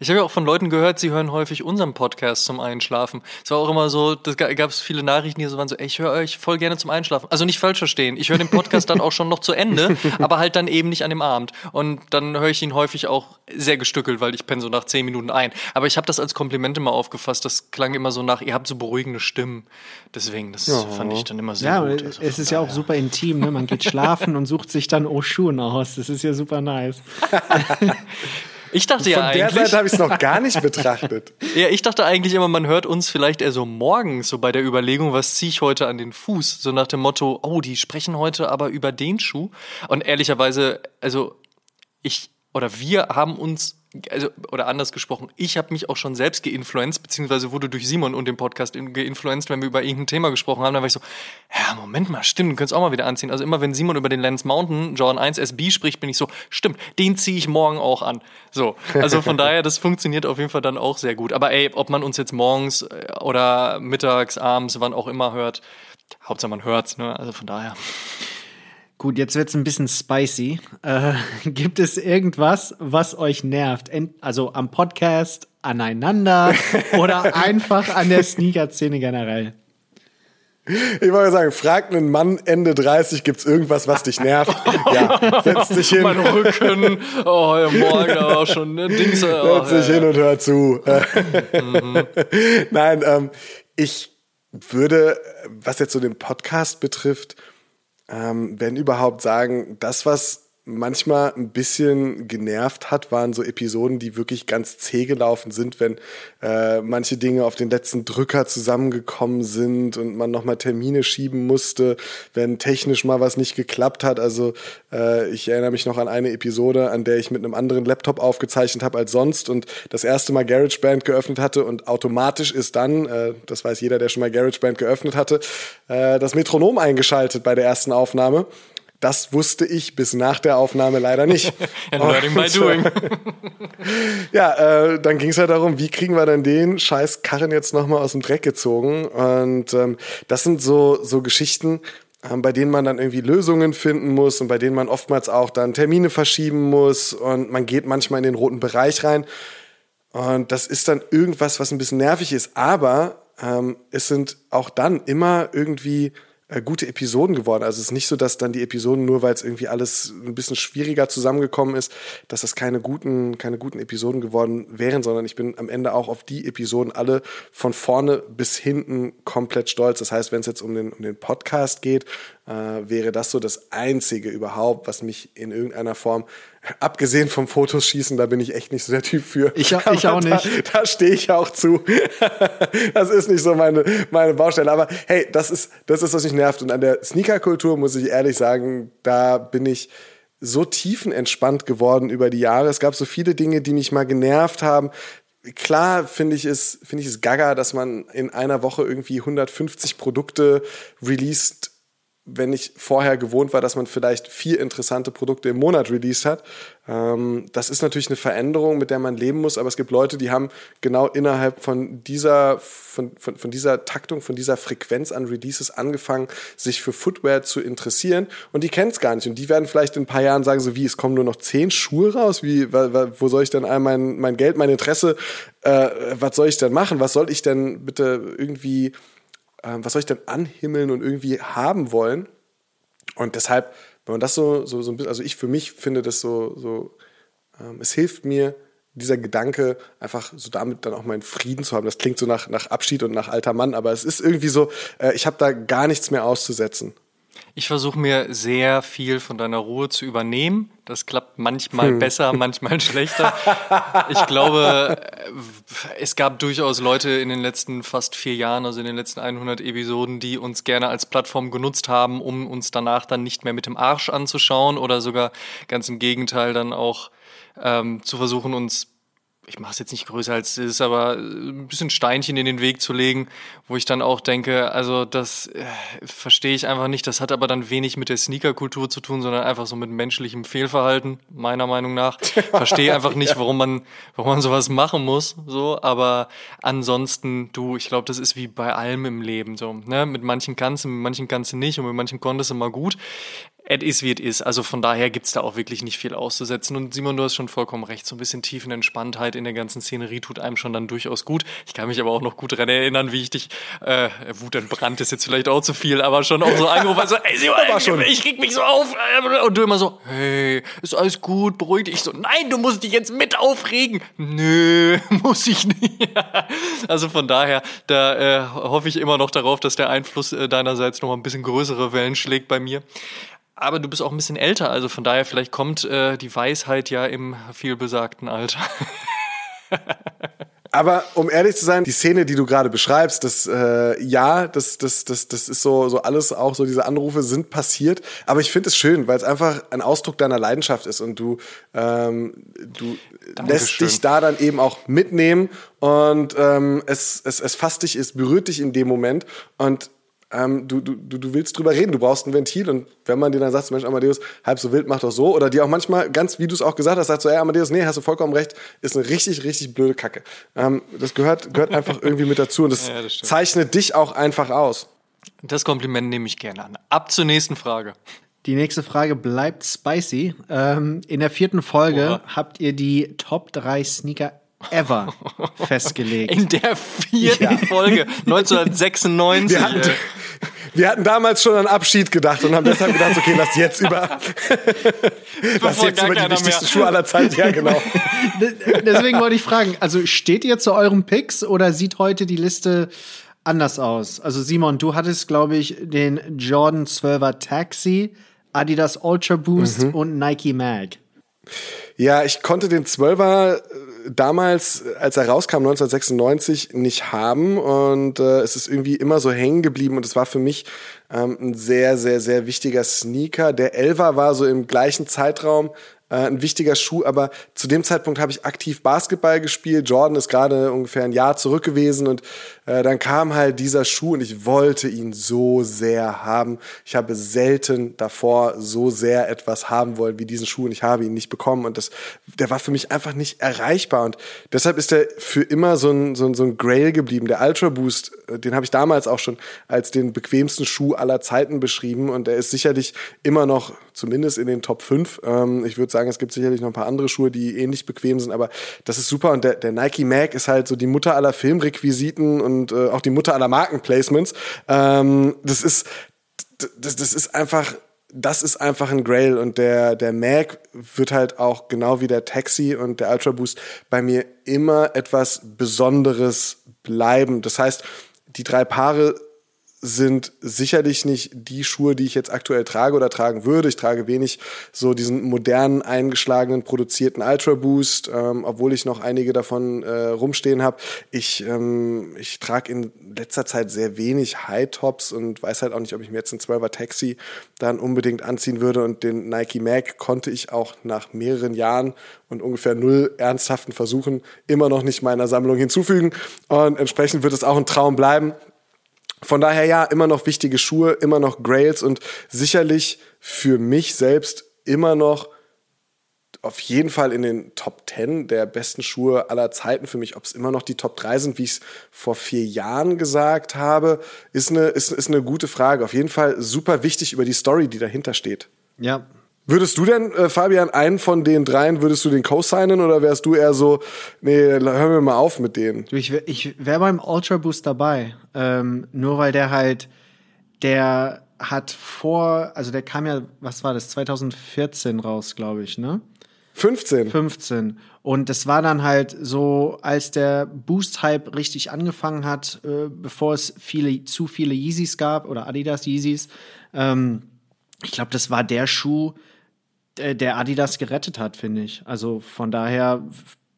Ich habe ja auch von Leuten gehört, sie hören häufig unseren Podcast zum Einschlafen. Es war auch immer so, da gab es viele Nachrichten, die so waren so, ey, ich höre euch voll gerne zum Einschlafen. Also nicht falsch verstehen. Ich höre den Podcast dann auch schon noch zu Ende, aber halt dann eben nicht an dem Abend. Und dann höre ich ihn häufig auch sehr gestückelt, weil ich penne so nach zehn Minuten ein. Aber ich habe das als Kompliment immer aufgefasst. Das klang immer so nach, ihr habt so beruhigende Stimmen. Deswegen, das ja. fand ich dann immer sehr ja, gut. Also es ist ja auch super intim, ne? Man geht schlafen und sucht sich dann O-Schuhen aus. Das ist ja super nice. Ich dachte ja eigentlich. Von der Seite habe ich es noch gar nicht betrachtet. ja, ich dachte eigentlich immer, man hört uns vielleicht eher so morgens, so bei der Überlegung, was ziehe ich heute an den Fuß? So nach dem Motto, oh, die sprechen heute aber über den Schuh. Und ehrlicherweise, also ich oder wir haben uns also, oder anders gesprochen, ich habe mich auch schon selbst geinfluenced, beziehungsweise wurde durch Simon und den Podcast geinfluenced, wenn wir über irgendein Thema gesprochen haben, dann war ich so, ja, Moment mal, stimmt, du könntest auch mal wieder anziehen. Also immer wenn Simon über den Lens Mountain Jordan 1 SB spricht, bin ich so, stimmt, den ziehe ich morgen auch an. So, also von daher, das funktioniert auf jeden Fall dann auch sehr gut. Aber ey, ob man uns jetzt morgens äh, oder mittags, abends, wann auch immer hört, Hauptsache man hört's, ne? Also von daher. Gut, jetzt wird's ein bisschen spicy. Äh, gibt es irgendwas, was euch nervt? also am Podcast, aneinander oder einfach an der Sneaker-Szene generell? Ich wollte sagen, frag einen Mann Ende 30, gibt's irgendwas, was dich nervt? ja, setz dich hin. Mein Rücken, oh, ja, morgen auch schon, ne, Dings. Oh, setz dich ja. hin und hör zu. mhm. Nein, ähm, ich würde, was jetzt so den Podcast betrifft, ähm, wenn überhaupt sagen, das, was manchmal ein bisschen genervt hat, waren so Episoden, die wirklich ganz zäh gelaufen sind, wenn äh, manche Dinge auf den letzten Drücker zusammengekommen sind und man nochmal Termine schieben musste, wenn technisch mal was nicht geklappt hat. Also äh, ich erinnere mich noch an eine Episode, an der ich mit einem anderen Laptop aufgezeichnet habe als sonst und das erste Mal GarageBand geöffnet hatte und automatisch ist dann, äh, das weiß jeder, der schon mal GarageBand geöffnet hatte, äh, das Metronom eingeschaltet bei der ersten Aufnahme. Das wusste ich bis nach der Aufnahme leider nicht. And learning by doing. ja, äh, dann ging es ja darum, wie kriegen wir denn den scheiß Karren jetzt nochmal aus dem Dreck gezogen? Und ähm, das sind so, so Geschichten, ähm, bei denen man dann irgendwie Lösungen finden muss und bei denen man oftmals auch dann Termine verschieben muss und man geht manchmal in den roten Bereich rein. Und das ist dann irgendwas, was ein bisschen nervig ist. Aber ähm, es sind auch dann immer irgendwie äh, gute Episoden geworden. Also es ist nicht so, dass dann die Episoden, nur weil es irgendwie alles ein bisschen schwieriger zusammengekommen ist, dass das keine guten, keine guten Episoden geworden wären, sondern ich bin am Ende auch auf die Episoden alle von vorne bis hinten komplett stolz. Das heißt, wenn es jetzt um den, um den Podcast geht, äh, wäre das so das Einzige überhaupt, was mich in irgendeiner Form abgesehen vom Fotos schießen, da bin ich echt nicht so der Typ für. Ich, ich auch nicht. Da, da stehe ich auch zu. das ist nicht so meine, meine Baustelle. Aber hey, das ist, das ist, was mich nervt. Und an der Sneaker-Kultur muss ich ehrlich sagen, da bin ich so tiefenentspannt geworden über die Jahre. Es gab so viele Dinge, die mich mal genervt haben. Klar finde ich es, finde ich es gaga, dass man in einer Woche irgendwie 150 Produkte released wenn ich vorher gewohnt war, dass man vielleicht vier interessante Produkte im Monat released hat. Ähm, das ist natürlich eine Veränderung, mit der man leben muss, aber es gibt Leute, die haben genau innerhalb von dieser, von, von, von dieser Taktung, von dieser Frequenz an Releases angefangen, sich für Footwear zu interessieren. Und die kennen es gar nicht. Und die werden vielleicht in ein paar Jahren sagen, so wie, es kommen nur noch zehn Schuhe raus, wie, wo soll ich denn all mein, mein Geld, mein Interesse, äh, was soll ich denn machen, was soll ich denn bitte irgendwie ähm, was soll ich denn anhimmeln und irgendwie haben wollen? Und deshalb, wenn man das so, so, so ein bisschen, also ich für mich finde das so, so ähm, es hilft mir, dieser Gedanke, einfach so damit dann auch meinen Frieden zu haben. Das klingt so nach, nach Abschied und nach alter Mann, aber es ist irgendwie so, äh, ich habe da gar nichts mehr auszusetzen. Ich versuche mir sehr viel von deiner Ruhe zu übernehmen. Das klappt manchmal hm. besser, manchmal schlechter. Ich glaube, es gab durchaus Leute in den letzten fast vier Jahren, also in den letzten 100 Episoden, die uns gerne als Plattform genutzt haben, um uns danach dann nicht mehr mit dem Arsch anzuschauen oder sogar ganz im Gegenteil dann auch ähm, zu versuchen, uns ich mache es jetzt nicht größer als es ist, aber ein bisschen Steinchen in den Weg zu legen, wo ich dann auch denke, also das äh, verstehe ich einfach nicht. Das hat aber dann wenig mit der Sneakerkultur zu tun, sondern einfach so mit menschlichem Fehlverhalten, meiner Meinung nach. Verstehe einfach nicht, warum man, warum man sowas machen muss. So, aber ansonsten, du, ich glaube, das ist wie bei allem im Leben so. Ne? Mit manchen kannst du, mit manchen kannst du nicht und mit manchen konntest du mal gut es ist, wie es ist. Also von daher gibt's da auch wirklich nicht viel auszusetzen. Und Simon, du hast schon vollkommen recht. So ein bisschen Tiefenentspanntheit in der ganzen Szenerie tut einem schon dann durchaus gut. Ich kann mich aber auch noch gut daran erinnern, wie ich dich, äh, Wut entbrannt ist jetzt vielleicht auch zu viel, aber schon auch so angerufen, also, ey Simon, schon. ich krieg mich so auf. Und du immer so, hey, ist alles gut, beruhig dich. Ich so, nein, du musst dich jetzt mit aufregen. Nö, muss ich nicht. also von daher, da äh, hoffe ich immer noch darauf, dass der Einfluss äh, deinerseits noch ein bisschen größere Wellen schlägt bei mir aber du bist auch ein bisschen älter, also von daher vielleicht kommt äh, die Weisheit ja im vielbesagten Alter. Aber um ehrlich zu sein, die Szene, die du gerade beschreibst, das äh, ja, das, das, das, das ist so, so alles, auch so diese Anrufe sind passiert. Aber ich finde es schön, weil es einfach ein Ausdruck deiner Leidenschaft ist und du, ähm, du lässt dich da dann eben auch mitnehmen und ähm, es, es, es fasst dich, es berührt dich in dem Moment und ähm, du, du, du willst drüber reden, du brauchst ein Ventil und wenn man dir dann sagt, Mensch, Amadeus, halb so wild, mach doch so, oder dir auch manchmal, ganz wie du es auch gesagt hast, sagst so, ey, Amadeus, nee, hast du vollkommen recht, ist eine richtig, richtig blöde Kacke. Ähm, das gehört, gehört einfach irgendwie mit dazu und das, ja, das zeichnet dich auch einfach aus. Das Kompliment nehme ich gerne an. Ab zur nächsten Frage. Die nächste Frage bleibt spicy. Ähm, in der vierten Folge Oha. habt ihr die Top 3 Sneaker ever festgelegt. In der vierten ja. Folge 1996. Wir hatten, wir hatten, damals schon an Abschied gedacht und haben deshalb gedacht, okay, lass jetzt über, lass jetzt über die wichtigsten Schuhe aller Zeit. Ja, genau. Deswegen wollte ich fragen, also steht ihr zu eurem Picks oder sieht heute die Liste anders aus? Also Simon, du hattest, glaube ich, den Jordan 12er Taxi, Adidas Ultra Boost mhm. und Nike Mag. Ja, ich konnte den 12er damals, als er rauskam, 1996, nicht haben. Und äh, es ist irgendwie immer so hängen geblieben. Und es war für mich ähm, ein sehr, sehr, sehr wichtiger Sneaker. Der Elva war so im gleichen Zeitraum äh, ein wichtiger Schuh, aber zu dem Zeitpunkt habe ich aktiv Basketball gespielt. Jordan ist gerade ungefähr ein Jahr zurück gewesen und äh, dann kam halt dieser Schuh und ich wollte ihn so sehr haben. Ich habe selten davor so sehr etwas haben wollen wie diesen Schuh und ich habe ihn nicht bekommen und das, der war für mich einfach nicht erreichbar und deshalb ist er für immer so ein, so ein, so ein Grail geblieben. Der Ultra Boost, äh, den habe ich damals auch schon als den bequemsten Schuh aller Zeiten beschrieben und er ist sicherlich immer noch zumindest in den Top 5. Ähm, ich würde sagen, es gibt sicherlich noch ein paar andere Schuhe, die ähnlich bequem sind, aber das ist super. Und der, der Nike Mag ist halt so die Mutter aller Filmrequisiten und äh, auch die Mutter aller Markenplacements. Ähm, das ist, das, das ist einfach das ist einfach ein Grail und der, der Mag wird halt auch genau wie der Taxi und der Ultra Boost bei mir immer etwas Besonderes bleiben. Das heißt, die drei Paare sind sicherlich nicht die Schuhe, die ich jetzt aktuell trage oder tragen würde. Ich trage wenig so diesen modernen, eingeschlagenen, produzierten Ultra Boost, ähm, obwohl ich noch einige davon äh, rumstehen habe. Ich, ähm, ich trage in letzter Zeit sehr wenig High Tops und weiß halt auch nicht, ob ich mir jetzt einen 12er Taxi dann unbedingt anziehen würde. Und den Nike Mag konnte ich auch nach mehreren Jahren und ungefähr null ernsthaften Versuchen immer noch nicht meiner Sammlung hinzufügen. Und entsprechend wird es auch ein Traum bleiben. Von daher ja, immer noch wichtige Schuhe, immer noch Grails und sicherlich für mich selbst immer noch auf jeden Fall in den Top 10 der besten Schuhe aller Zeiten für mich. Ob es immer noch die Top 3 sind, wie ich es vor vier Jahren gesagt habe, ist eine, ist, ist eine gute Frage. Auf jeden Fall super wichtig über die Story, die dahinter steht. Ja. Würdest du denn, äh, Fabian, einen von den dreien, würdest du den co-signen oder wärst du eher so, nee, hören wir mal auf mit denen? Ich, ich wäre beim Ultra Boost dabei. Ähm, nur weil der halt, der hat vor, also der kam ja, was war das, 2014 raus, glaube ich, ne? 15. 15. Und das war dann halt so, als der Boost-Hype richtig angefangen hat, äh, bevor es viele, zu viele Yeezys gab oder Adidas Yeezys. Ähm, ich glaube, das war der Schuh, der, der Adidas gerettet hat, finde ich. Also von daher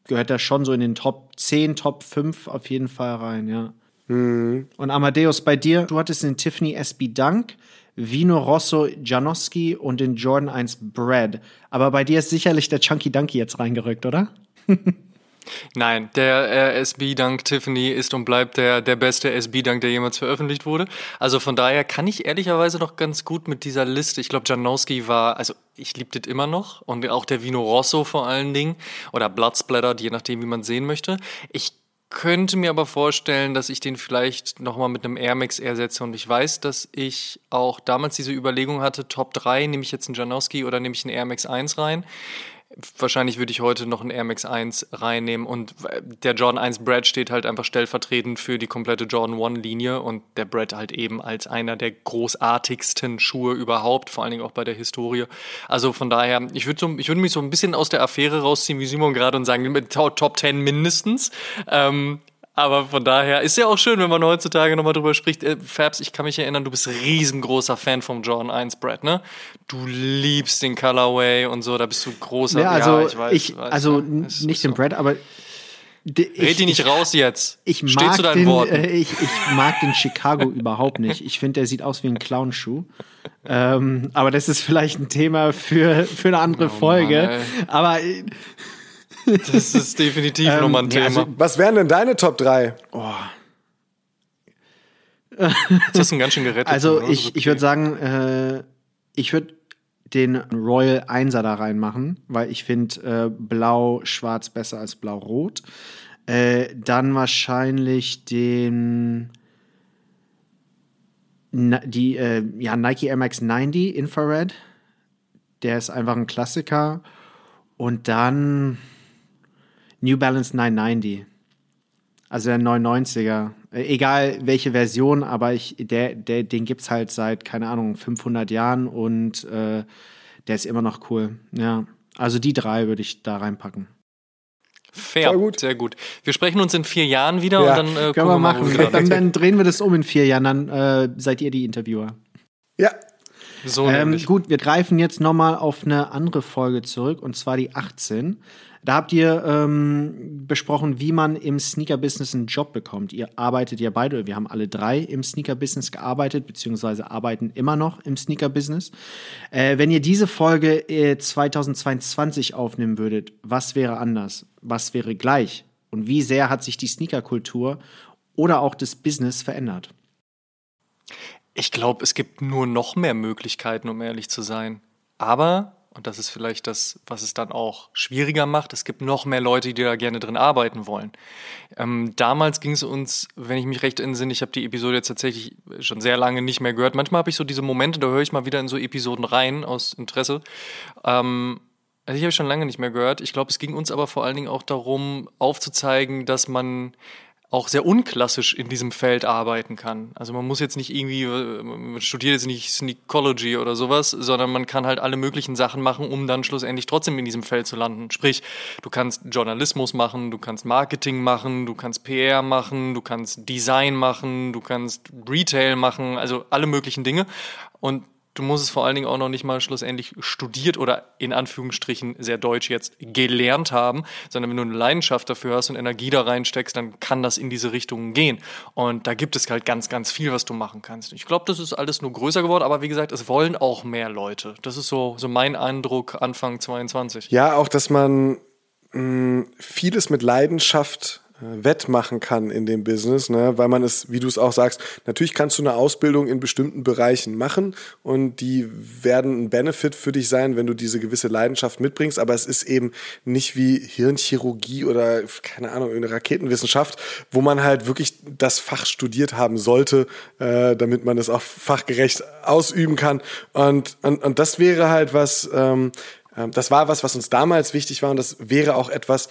gehört er schon so in den Top 10, Top 5 auf jeden Fall rein, ja. Mhm. Und Amadeus, bei dir, du hattest den Tiffany SB Dunk. Vino Rosso Janowski und den Jordan 1 Brad. Aber bei dir ist sicherlich der Chunky Dunky jetzt reingerückt, oder? Nein, der äh, SB-Dunk Tiffany ist und bleibt der, der beste SB-Dunk, der jemals veröffentlicht wurde. Also von daher kann ich ehrlicherweise noch ganz gut mit dieser Liste. Ich glaube, Janowski war, also ich liebe das immer noch und auch der Vino Rosso vor allen Dingen oder Bloodsplatter, je nachdem, wie man sehen möchte. Ich könnte mir aber vorstellen, dass ich den vielleicht nochmal mit einem Air Max ersetze. Und ich weiß, dass ich auch damals diese Überlegung hatte, Top 3, nehme ich jetzt einen Janowski oder nehme ich einen Air Max 1 rein. Wahrscheinlich würde ich heute noch einen Air Max 1 reinnehmen und der Jordan 1 Brad steht halt einfach stellvertretend für die komplette Jordan 1 Linie und der Brad halt eben als einer der großartigsten Schuhe überhaupt, vor allen Dingen auch bei der Historie. Also von daher, ich würde so, ich würde mich so ein bisschen aus der Affäre rausziehen, wie Simon gerade und sagen, Top 10 mindestens. Ähm, aber von daher ist ja auch schön, wenn man heutzutage nochmal drüber spricht. Äh, Fabs, ich kann mich erinnern, du bist riesengroßer Fan vom Jordan 1 Brad, ne? Du liebst den Colorway und so, da bist du großer. Ja, also ja, ich weiß, ich, weiß, also ja, nicht den Brad, aber Red die nicht raus jetzt. Ich Steh mag zu deinen den, Worten. Äh, ich, ich mag den Chicago überhaupt nicht. Ich finde, der sieht aus wie ein Clownschuh. Ähm, aber das ist vielleicht ein Thema für, für eine andere oh, Folge. Mann, aber äh, das ist definitiv ähm, nochmal ein Thema. Also, was wären denn deine Top 3? Oh. Das hast du ganz schön gerettet. Also oder? ich, okay. ich würde sagen, äh, ich würde den Royal 1er da reinmachen, weil ich finde äh, blau-schwarz besser als blau-rot. Äh, dann wahrscheinlich den die äh, ja, Nike Air Max 90 Infrared. Der ist einfach ein Klassiker. Und dann New Balance 990. Also der 990er. Äh, egal welche Version, aber ich, der, der, den gibt es halt seit, keine Ahnung, 500 Jahren und äh, der ist immer noch cool. Ja. Also die drei würde ich da reinpacken. Fair, sehr gut. sehr gut. Wir sprechen uns in vier Jahren wieder ja, und dann äh, können wir machen. Mal, dann, dann, drehen wir das um in vier Jahren, dann äh, seid ihr die Interviewer. Ja. So ähm, gut, wir greifen jetzt nochmal auf eine andere Folge zurück und zwar die 18. Da habt ihr ähm, besprochen, wie man im Sneaker-Business einen Job bekommt. Ihr arbeitet ja beide, wir haben alle drei im Sneaker-Business gearbeitet, beziehungsweise arbeiten immer noch im Sneaker-Business. Äh, wenn ihr diese Folge äh, 2022 aufnehmen würdet, was wäre anders? Was wäre gleich? Und wie sehr hat sich die Sneaker-Kultur oder auch das Business verändert? Ich glaube, es gibt nur noch mehr Möglichkeiten, um ehrlich zu sein. Aber und das ist vielleicht das, was es dann auch schwieriger macht. Es gibt noch mehr Leute, die da gerne drin arbeiten wollen. Ähm, damals ging es uns, wenn ich mich recht entsinne, ich habe die Episode jetzt tatsächlich schon sehr lange nicht mehr gehört. Manchmal habe ich so diese Momente, da höre ich mal wieder in so Episoden rein aus Interesse. Ähm, also ich habe schon lange nicht mehr gehört. Ich glaube, es ging uns aber vor allen Dingen auch darum, aufzuzeigen, dass man auch sehr unklassisch in diesem Feld arbeiten kann. Also man muss jetzt nicht irgendwie, äh, man studiert jetzt nicht Sneakology oder sowas, sondern man kann halt alle möglichen Sachen machen, um dann schlussendlich trotzdem in diesem Feld zu landen. Sprich, du kannst Journalismus machen, du kannst Marketing machen, du kannst PR machen, du kannst Design machen, du kannst Retail machen, also alle möglichen Dinge. Und du musst es vor allen Dingen auch noch nicht mal schlussendlich studiert oder in Anführungsstrichen sehr deutsch jetzt gelernt haben, sondern wenn du eine Leidenschaft dafür hast und Energie da reinsteckst, dann kann das in diese Richtung gehen. Und da gibt es halt ganz, ganz viel, was du machen kannst. Ich glaube, das ist alles nur größer geworden, aber wie gesagt, es wollen auch mehr Leute. Das ist so, so mein Eindruck Anfang 22. Ja, auch, dass man mh, mm, vieles mit Leidenschaft wettmachen kann in dem Business, ne? weil man es, wie du es auch sagst, natürlich kannst du eine Ausbildung in bestimmten Bereichen machen und die werden ein Benefit für dich sein, wenn du diese gewisse Leidenschaft mitbringst, aber es ist eben nicht wie Hirnchirurgie oder keine Ahnung, eine Raketenwissenschaft, wo man halt wirklich das Fach studiert haben sollte, äh, damit man es auch fachgerecht ausüben kann und, und, und das wäre halt was, ähm, ähm das war was, was uns damals wichtig war und das wäre auch etwas,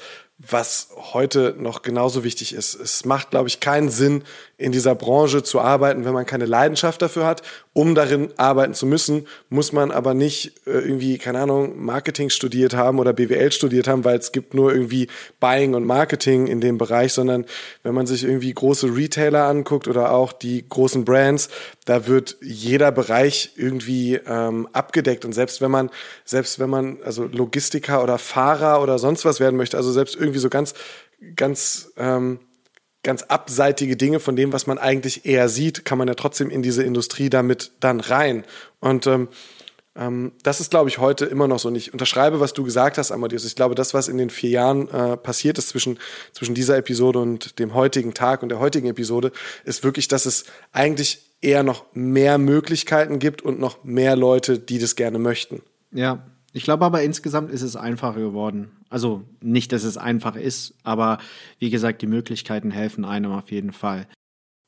was heute noch genauso wichtig ist. Es macht, glaube ich, keinen Sinn, in dieser Branche zu arbeiten, wenn man keine Leidenschaft dafür hat. Um darin arbeiten zu müssen, muss man aber nicht äh, irgendwie, keine Ahnung, Marketing studiert haben oder BWL studiert haben, weil es gibt nur irgendwie Buying und Marketing in dem Bereich, sondern wenn man sich irgendwie große Retailer anguckt oder auch die großen Brands, da wird jeder Bereich irgendwie ähm, abgedeckt. Und selbst wenn man, selbst wenn man, also Logistiker oder Fahrer oder sonst was werden möchte, also selbst irgendwie so ganz, ganz, ähm, ganz abseitige Dinge von dem, was man eigentlich eher sieht, kann man ja trotzdem in diese Industrie damit dann rein. Und ähm, ähm, das ist, glaube ich, heute immer noch so. Und ich unterschreibe, was du gesagt hast, Amadeus. Ich glaube, das, was in den vier Jahren äh, passiert ist zwischen, zwischen dieser Episode und dem heutigen Tag und der heutigen Episode, ist wirklich, dass es eigentlich eher noch mehr Möglichkeiten gibt und noch mehr Leute, die das gerne möchten. Ja, ich glaube aber insgesamt ist es einfacher geworden. Also nicht, dass es einfach ist, aber wie gesagt, die Möglichkeiten helfen einem auf jeden Fall.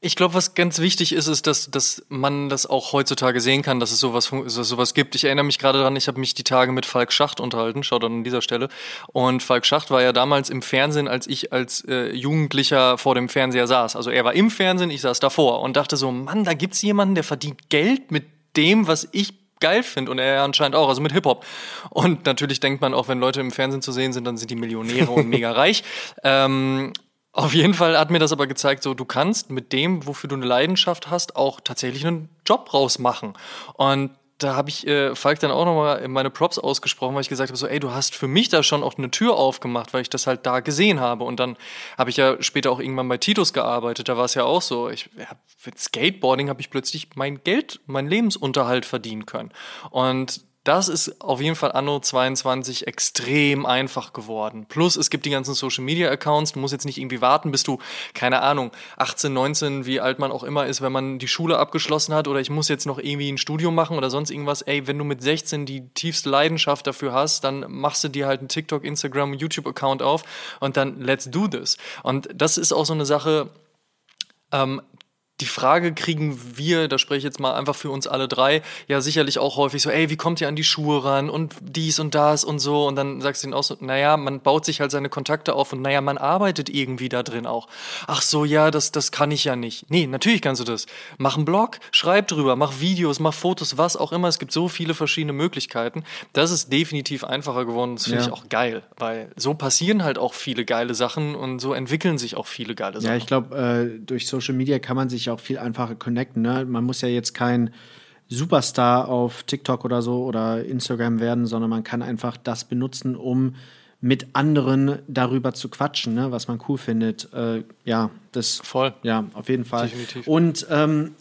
Ich glaube, was ganz wichtig ist, ist, dass, dass man das auch heutzutage sehen kann, dass es sowas, dass es sowas gibt. Ich erinnere mich gerade daran, ich habe mich die Tage mit Falk Schacht unterhalten, schaut dann an dieser Stelle. Und Falk Schacht war ja damals im Fernsehen, als ich als äh, Jugendlicher vor dem Fernseher saß. Also er war im Fernsehen, ich saß davor und dachte so, Mann, da gibt's jemanden, der verdient Geld mit dem, was ich geil finde und er anscheinend auch, also mit Hip-Hop. Und natürlich denkt man auch, wenn Leute im Fernsehen zu sehen sind, dann sind die Millionäre und mega reich. Ähm, auf jeden Fall hat mir das aber gezeigt, so du kannst mit dem, wofür du eine Leidenschaft hast, auch tatsächlich einen Job rausmachen. Und da habe ich äh, Falk dann auch nochmal meine Props ausgesprochen, weil ich gesagt habe, so, ey, du hast für mich da schon auch eine Tür aufgemacht, weil ich das halt da gesehen habe. Und dann habe ich ja später auch irgendwann bei Titus gearbeitet, da war es ja auch so. Ich, ja, mit Skateboarding habe ich plötzlich mein Geld, mein Lebensunterhalt verdienen können. Und das ist auf jeden Fall anno 22 extrem einfach geworden. Plus es gibt die ganzen Social Media Accounts. Du musst jetzt nicht irgendwie warten, bis du, keine Ahnung, 18, 19, wie alt man auch immer ist, wenn man die Schule abgeschlossen hat oder ich muss jetzt noch irgendwie ein Studium machen oder sonst irgendwas. Ey, wenn du mit 16 die tiefste Leidenschaft dafür hast, dann machst du dir halt einen TikTok, Instagram, YouTube Account auf und dann let's do this. Und das ist auch so eine Sache, ähm, die Frage kriegen wir, da spreche ich jetzt mal einfach für uns alle drei, ja sicherlich auch häufig so, ey, wie kommt ihr an die Schuhe ran und dies und das und so und dann sagst du ihnen auch so, naja, man baut sich halt seine Kontakte auf und naja, man arbeitet irgendwie da drin auch. Ach so, ja, das, das kann ich ja nicht. Nee, natürlich kannst du das. Mach einen Blog, schreib drüber, mach Videos, mach Fotos, was auch immer. Es gibt so viele verschiedene Möglichkeiten. Das ist definitiv einfacher geworden. Das finde ja. ich auch geil, weil so passieren halt auch viele geile Sachen und so entwickeln sich auch viele geile Sachen. Ja, ich glaube, äh, durch Social Media kann man sich sich auch viel einfacher connecten. Ne? Man muss ja jetzt kein Superstar auf TikTok oder so oder Instagram werden, sondern man kann einfach das benutzen, um mit anderen darüber zu quatschen, ne? was man cool findet. Äh, ja, das. Voll. Ja, auf jeden Fall. Definitiv. Und ähm,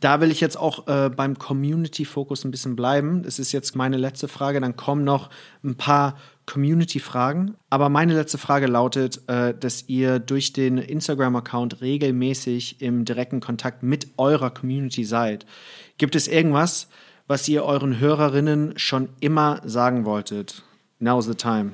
da will ich jetzt auch äh, beim Community-Fokus ein bisschen bleiben. Das ist jetzt meine letzte Frage. Dann kommen noch ein paar Community-Fragen. Aber meine letzte Frage lautet, äh, dass ihr durch den Instagram-Account regelmäßig im direkten Kontakt mit eurer Community seid. Gibt es irgendwas, was ihr euren Hörerinnen schon immer sagen wolltet? Now's the time.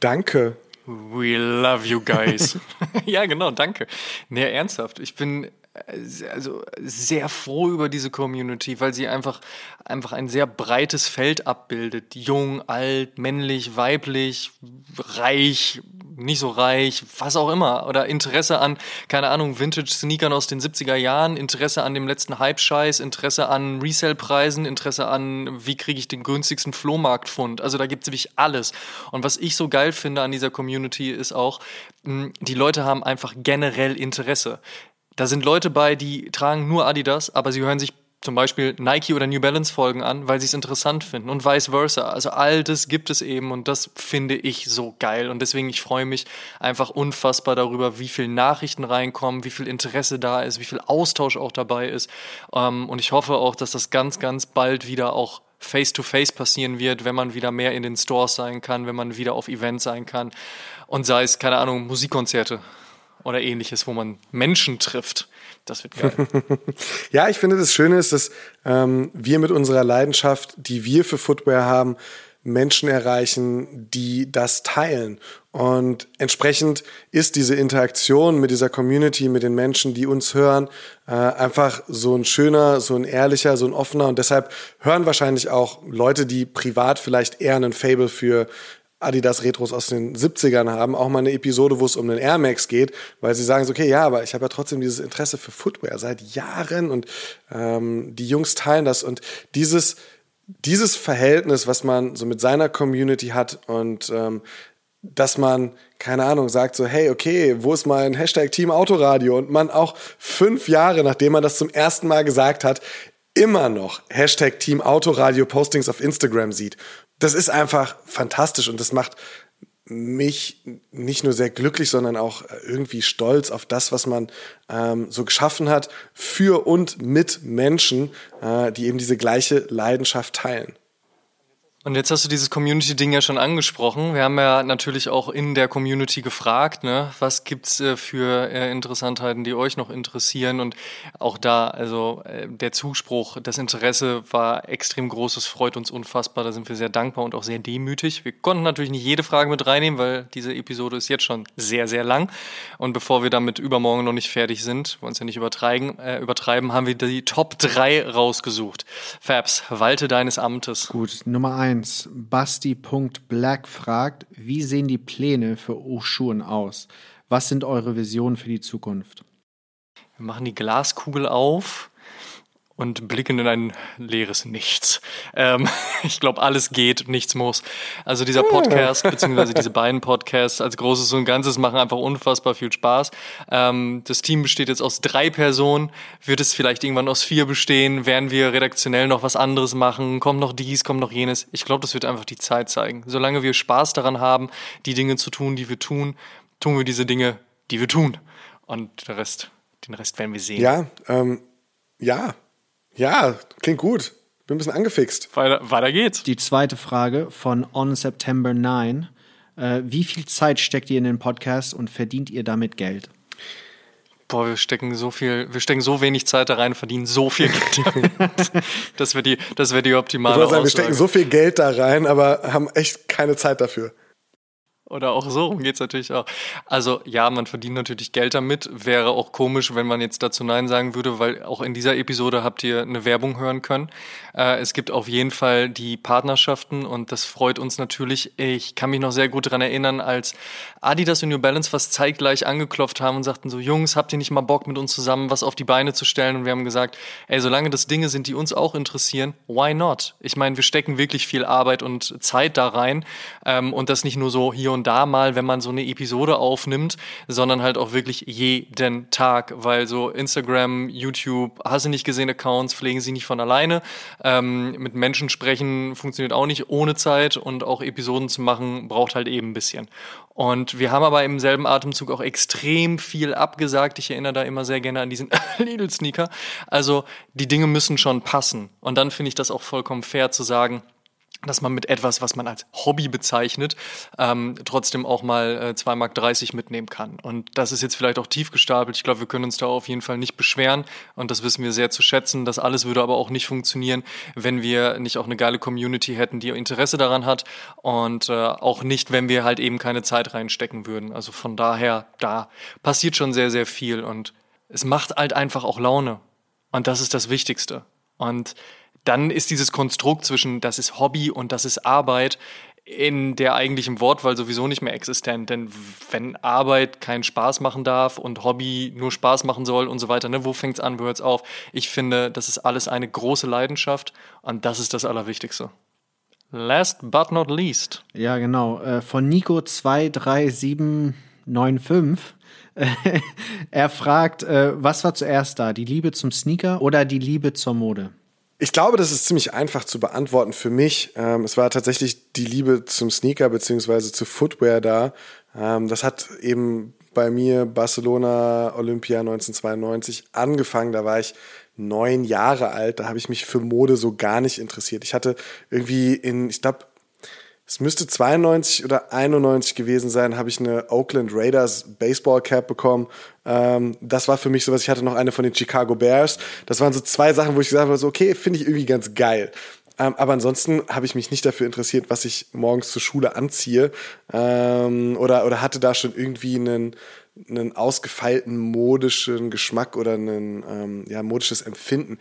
Danke. We love you guys. ja, genau, danke. Nee, ernsthaft. Ich bin also sehr froh über diese Community, weil sie einfach, einfach ein sehr breites Feld abbildet. Jung, alt, männlich, weiblich, reich, nicht so reich, was auch immer. Oder Interesse an, keine Ahnung, Vintage-Sneakern aus den 70er Jahren, Interesse an dem letzten Hype-Scheiß, Interesse an Resell-Preisen, Interesse an, wie kriege ich den günstigsten Flohmarktfund. Also da gibt es wirklich alles. Und was ich so geil finde an dieser Community ist auch, die Leute haben einfach generell Interesse. Da sind Leute bei, die tragen nur Adidas, aber sie hören sich zum Beispiel Nike oder New Balance Folgen an, weil sie es interessant finden und vice versa. Also all das gibt es eben und das finde ich so geil und deswegen ich freue mich einfach unfassbar darüber, wie viel Nachrichten reinkommen, wie viel Interesse da ist, wie viel Austausch auch dabei ist ähm, und ich hoffe auch, dass das ganz, ganz bald wieder auch face-to-face -face passieren wird, wenn man wieder mehr in den Stores sein kann, wenn man wieder auf Events sein kann. Und sei es, keine Ahnung, Musikkonzerte oder ähnliches, wo man Menschen trifft. Das wird geil. ja, ich finde, das Schöne ist, dass ähm, wir mit unserer Leidenschaft, die wir für Footwear haben, Menschen erreichen, die das teilen. Und entsprechend ist diese Interaktion mit dieser Community, mit den Menschen, die uns hören, äh, einfach so ein schöner, so ein ehrlicher, so ein offener. Und deshalb hören wahrscheinlich auch Leute, die privat vielleicht eher einen Fable für Adidas Retros aus den 70ern haben, auch mal eine Episode, wo es um den Air Max geht, weil sie sagen so, okay, ja, aber ich habe ja trotzdem dieses Interesse für Footwear seit Jahren und ähm, die Jungs teilen das und dieses dieses Verhältnis, was man so mit seiner Community hat und ähm, dass man, keine Ahnung, sagt so, hey, okay, wo ist mein Hashtag Team Autoradio? Und man auch fünf Jahre, nachdem man das zum ersten Mal gesagt hat, immer noch Hashtag Team Autoradio Postings auf Instagram sieht. Das ist einfach fantastisch und das macht mich nicht nur sehr glücklich, sondern auch irgendwie stolz auf das, was man ähm, so geschaffen hat für und mit Menschen, äh, die eben diese gleiche Leidenschaft teilen. Und jetzt hast du dieses Community-Ding ja schon angesprochen. Wir haben ja natürlich auch in der Community gefragt, ne, was gibt's äh, für äh, Interessantheiten, die euch noch interessieren? Und auch da, also äh, der Zuspruch, das Interesse war extrem groß. Es freut uns unfassbar. Da sind wir sehr dankbar und auch sehr demütig. Wir konnten natürlich nicht jede Frage mit reinnehmen, weil diese Episode ist jetzt schon sehr, sehr lang. Und bevor wir damit übermorgen noch nicht fertig sind, wollen uns ja nicht übertreiben, äh, übertreiben, haben wir die Top 3 rausgesucht. Fabs, walte deines Amtes. Gut, Nummer 1. 1 Basti.black fragt, wie sehen die Pläne für Oschuren aus? Was sind eure Visionen für die Zukunft? Wir machen die Glaskugel auf und blicken in ein leeres Nichts. Ähm, ich glaube, alles geht, nichts muss. Also dieser Podcast, beziehungsweise diese beiden Podcasts als Großes und Ganzes machen einfach unfassbar viel Spaß. Ähm, das Team besteht jetzt aus drei Personen. Wird es vielleicht irgendwann aus vier bestehen? Werden wir redaktionell noch was anderes machen? Kommt noch dies, kommt noch jenes? Ich glaube, das wird einfach die Zeit zeigen. Solange wir Spaß daran haben, die Dinge zu tun, die wir tun, tun wir diese Dinge, die wir tun. Und der Rest, den Rest werden wir sehen. Ja, ähm, ja, ja, klingt gut. Bin ein bisschen angefixt. Weiter, weiter geht's. Die zweite Frage von On September 9. Äh, wie viel Zeit steckt ihr in den Podcast und verdient ihr damit Geld? Boah, wir stecken so viel, wir stecken so wenig Zeit da rein, verdienen so viel Geld. das wäre die, das wäre die optimale ich sagen, Wir stecken so viel Geld da rein, aber haben echt keine Zeit dafür. Oder auch so rum geht's natürlich auch. Also ja, man verdient natürlich Geld damit. Wäre auch komisch, wenn man jetzt dazu Nein sagen würde, weil auch in dieser Episode habt ihr eine Werbung hören können. Äh, es gibt auf jeden Fall die Partnerschaften und das freut uns natürlich. Ich kann mich noch sehr gut daran erinnern, als Adidas und New Balance fast zeitgleich angeklopft haben und sagten so, Jungs, habt ihr nicht mal Bock mit uns zusammen was auf die Beine zu stellen? Und wir haben gesagt, ey, solange das Dinge sind, die uns auch interessieren, why not? Ich meine, wir stecken wirklich viel Arbeit und Zeit da rein ähm, und das nicht nur so hier und da mal, wenn man so eine Episode aufnimmt, sondern halt auch wirklich jeden Tag, weil so Instagram, YouTube, hast du nicht gesehen, Accounts pflegen sie nicht von alleine. Ähm, mit Menschen sprechen funktioniert auch nicht ohne Zeit und auch Episoden zu machen braucht halt eben ein bisschen. Und wir haben aber im selben Atemzug auch extrem viel abgesagt. Ich erinnere da immer sehr gerne an diesen Lidl-Sneaker. Also die Dinge müssen schon passen. Und dann finde ich das auch vollkommen fair zu sagen, dass man mit etwas, was man als Hobby bezeichnet, ähm, trotzdem auch mal äh, 2,30 Mark mitnehmen kann. Und das ist jetzt vielleicht auch tief gestapelt. Ich glaube, wir können uns da auf jeden Fall nicht beschweren. Und das wissen wir sehr zu schätzen. Das alles würde aber auch nicht funktionieren, wenn wir nicht auch eine geile Community hätten, die Interesse daran hat. Und äh, auch nicht, wenn wir halt eben keine Zeit reinstecken würden. Also von daher, da passiert schon sehr, sehr viel. Und es macht halt einfach auch Laune. Und das ist das Wichtigste. Und dann ist dieses Konstrukt zwischen das ist Hobby und das ist Arbeit in der eigentlichen Wortwahl sowieso nicht mehr existent. Denn wenn Arbeit keinen Spaß machen darf und Hobby nur Spaß machen soll und so weiter, ne, wo fängt es an, wo hört es auf? Ich finde, das ist alles eine große Leidenschaft und das ist das Allerwichtigste. Last but not least. Ja, genau. Äh, von Nico 23795. er fragt, äh, was war zuerst da? Die Liebe zum Sneaker oder die Liebe zur Mode? Ich glaube, das ist ziemlich einfach zu beantworten für mich. Ähm, es war tatsächlich die Liebe zum Sneaker beziehungsweise zu Footwear da. Ähm, das hat eben bei mir Barcelona Olympia 1992 angefangen. Da war ich neun Jahre alt. Da habe ich mich für Mode so gar nicht interessiert. Ich hatte irgendwie in, ich glaube, es müsste 92 oder 91 gewesen sein, habe ich eine Oakland Raiders Baseball Cap bekommen. Ähm, das war für mich sowas. Ich hatte noch eine von den Chicago Bears. Das waren so zwei Sachen, wo ich gesagt habe, so, okay, finde ich irgendwie ganz geil. Ähm, aber ansonsten habe ich mich nicht dafür interessiert, was ich morgens zur Schule anziehe. Ähm, oder, oder hatte da schon irgendwie einen, einen ausgefeilten modischen Geschmack oder ein ähm, ja, modisches Empfinden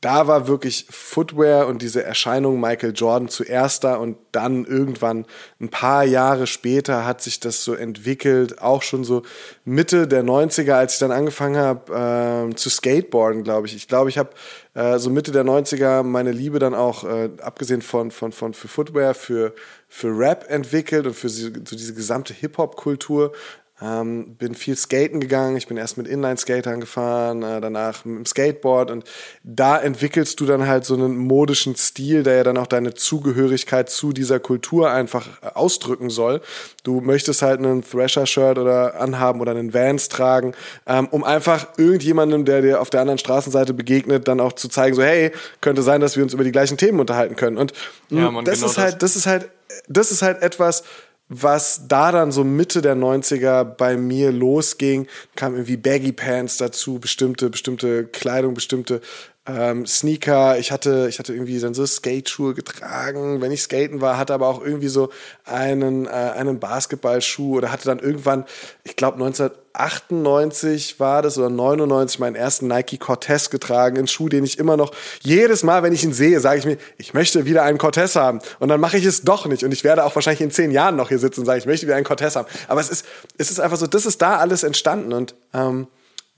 da war wirklich Footwear und diese Erscheinung Michael Jordan zuerst da und dann irgendwann ein paar Jahre später hat sich das so entwickelt, auch schon so Mitte der 90er, als ich dann angefangen habe äh, zu skateboarden, glaube ich. Ich glaube, ich habe äh, so Mitte der 90er meine Liebe dann auch, äh, abgesehen von, von, von für Footwear, für, für Rap entwickelt und für so diese gesamte Hip-Hop-Kultur. Ähm, bin viel skaten gegangen. Ich bin erst mit Inline-Skatern gefahren, äh, danach mit dem Skateboard. Und da entwickelst du dann halt so einen modischen Stil, der ja dann auch deine Zugehörigkeit zu dieser Kultur einfach äh, ausdrücken soll. Du möchtest halt einen Thrasher-Shirt oder anhaben oder einen Vans tragen, ähm, um einfach irgendjemandem, der dir auf der anderen Straßenseite begegnet, dann auch zu zeigen, so hey, könnte sein, dass wir uns über die gleichen Themen unterhalten können. Und ja, man, das genau ist halt, das ist halt, das ist halt etwas, was da dann so Mitte der 90er bei mir losging, kam irgendwie Baggy Pants dazu, bestimmte, bestimmte Kleidung, bestimmte ähm, Sneaker. Ich hatte, ich hatte irgendwie dann so Skate-Schuhe getragen, wenn ich skaten war, hatte aber auch irgendwie so einen, äh, einen Basketballschuh oder hatte dann irgendwann, ich glaube 1998 war das oder 99 meinen ersten Nike Cortez getragen, einen Schuh, den ich immer noch jedes Mal, wenn ich ihn sehe, sage ich mir, ich möchte wieder einen Cortez haben und dann mache ich es doch nicht und ich werde auch wahrscheinlich in zehn Jahren noch hier sitzen und sagen, ich möchte wieder einen Cortez haben. Aber es ist, es ist einfach so, das ist da alles entstanden und ähm,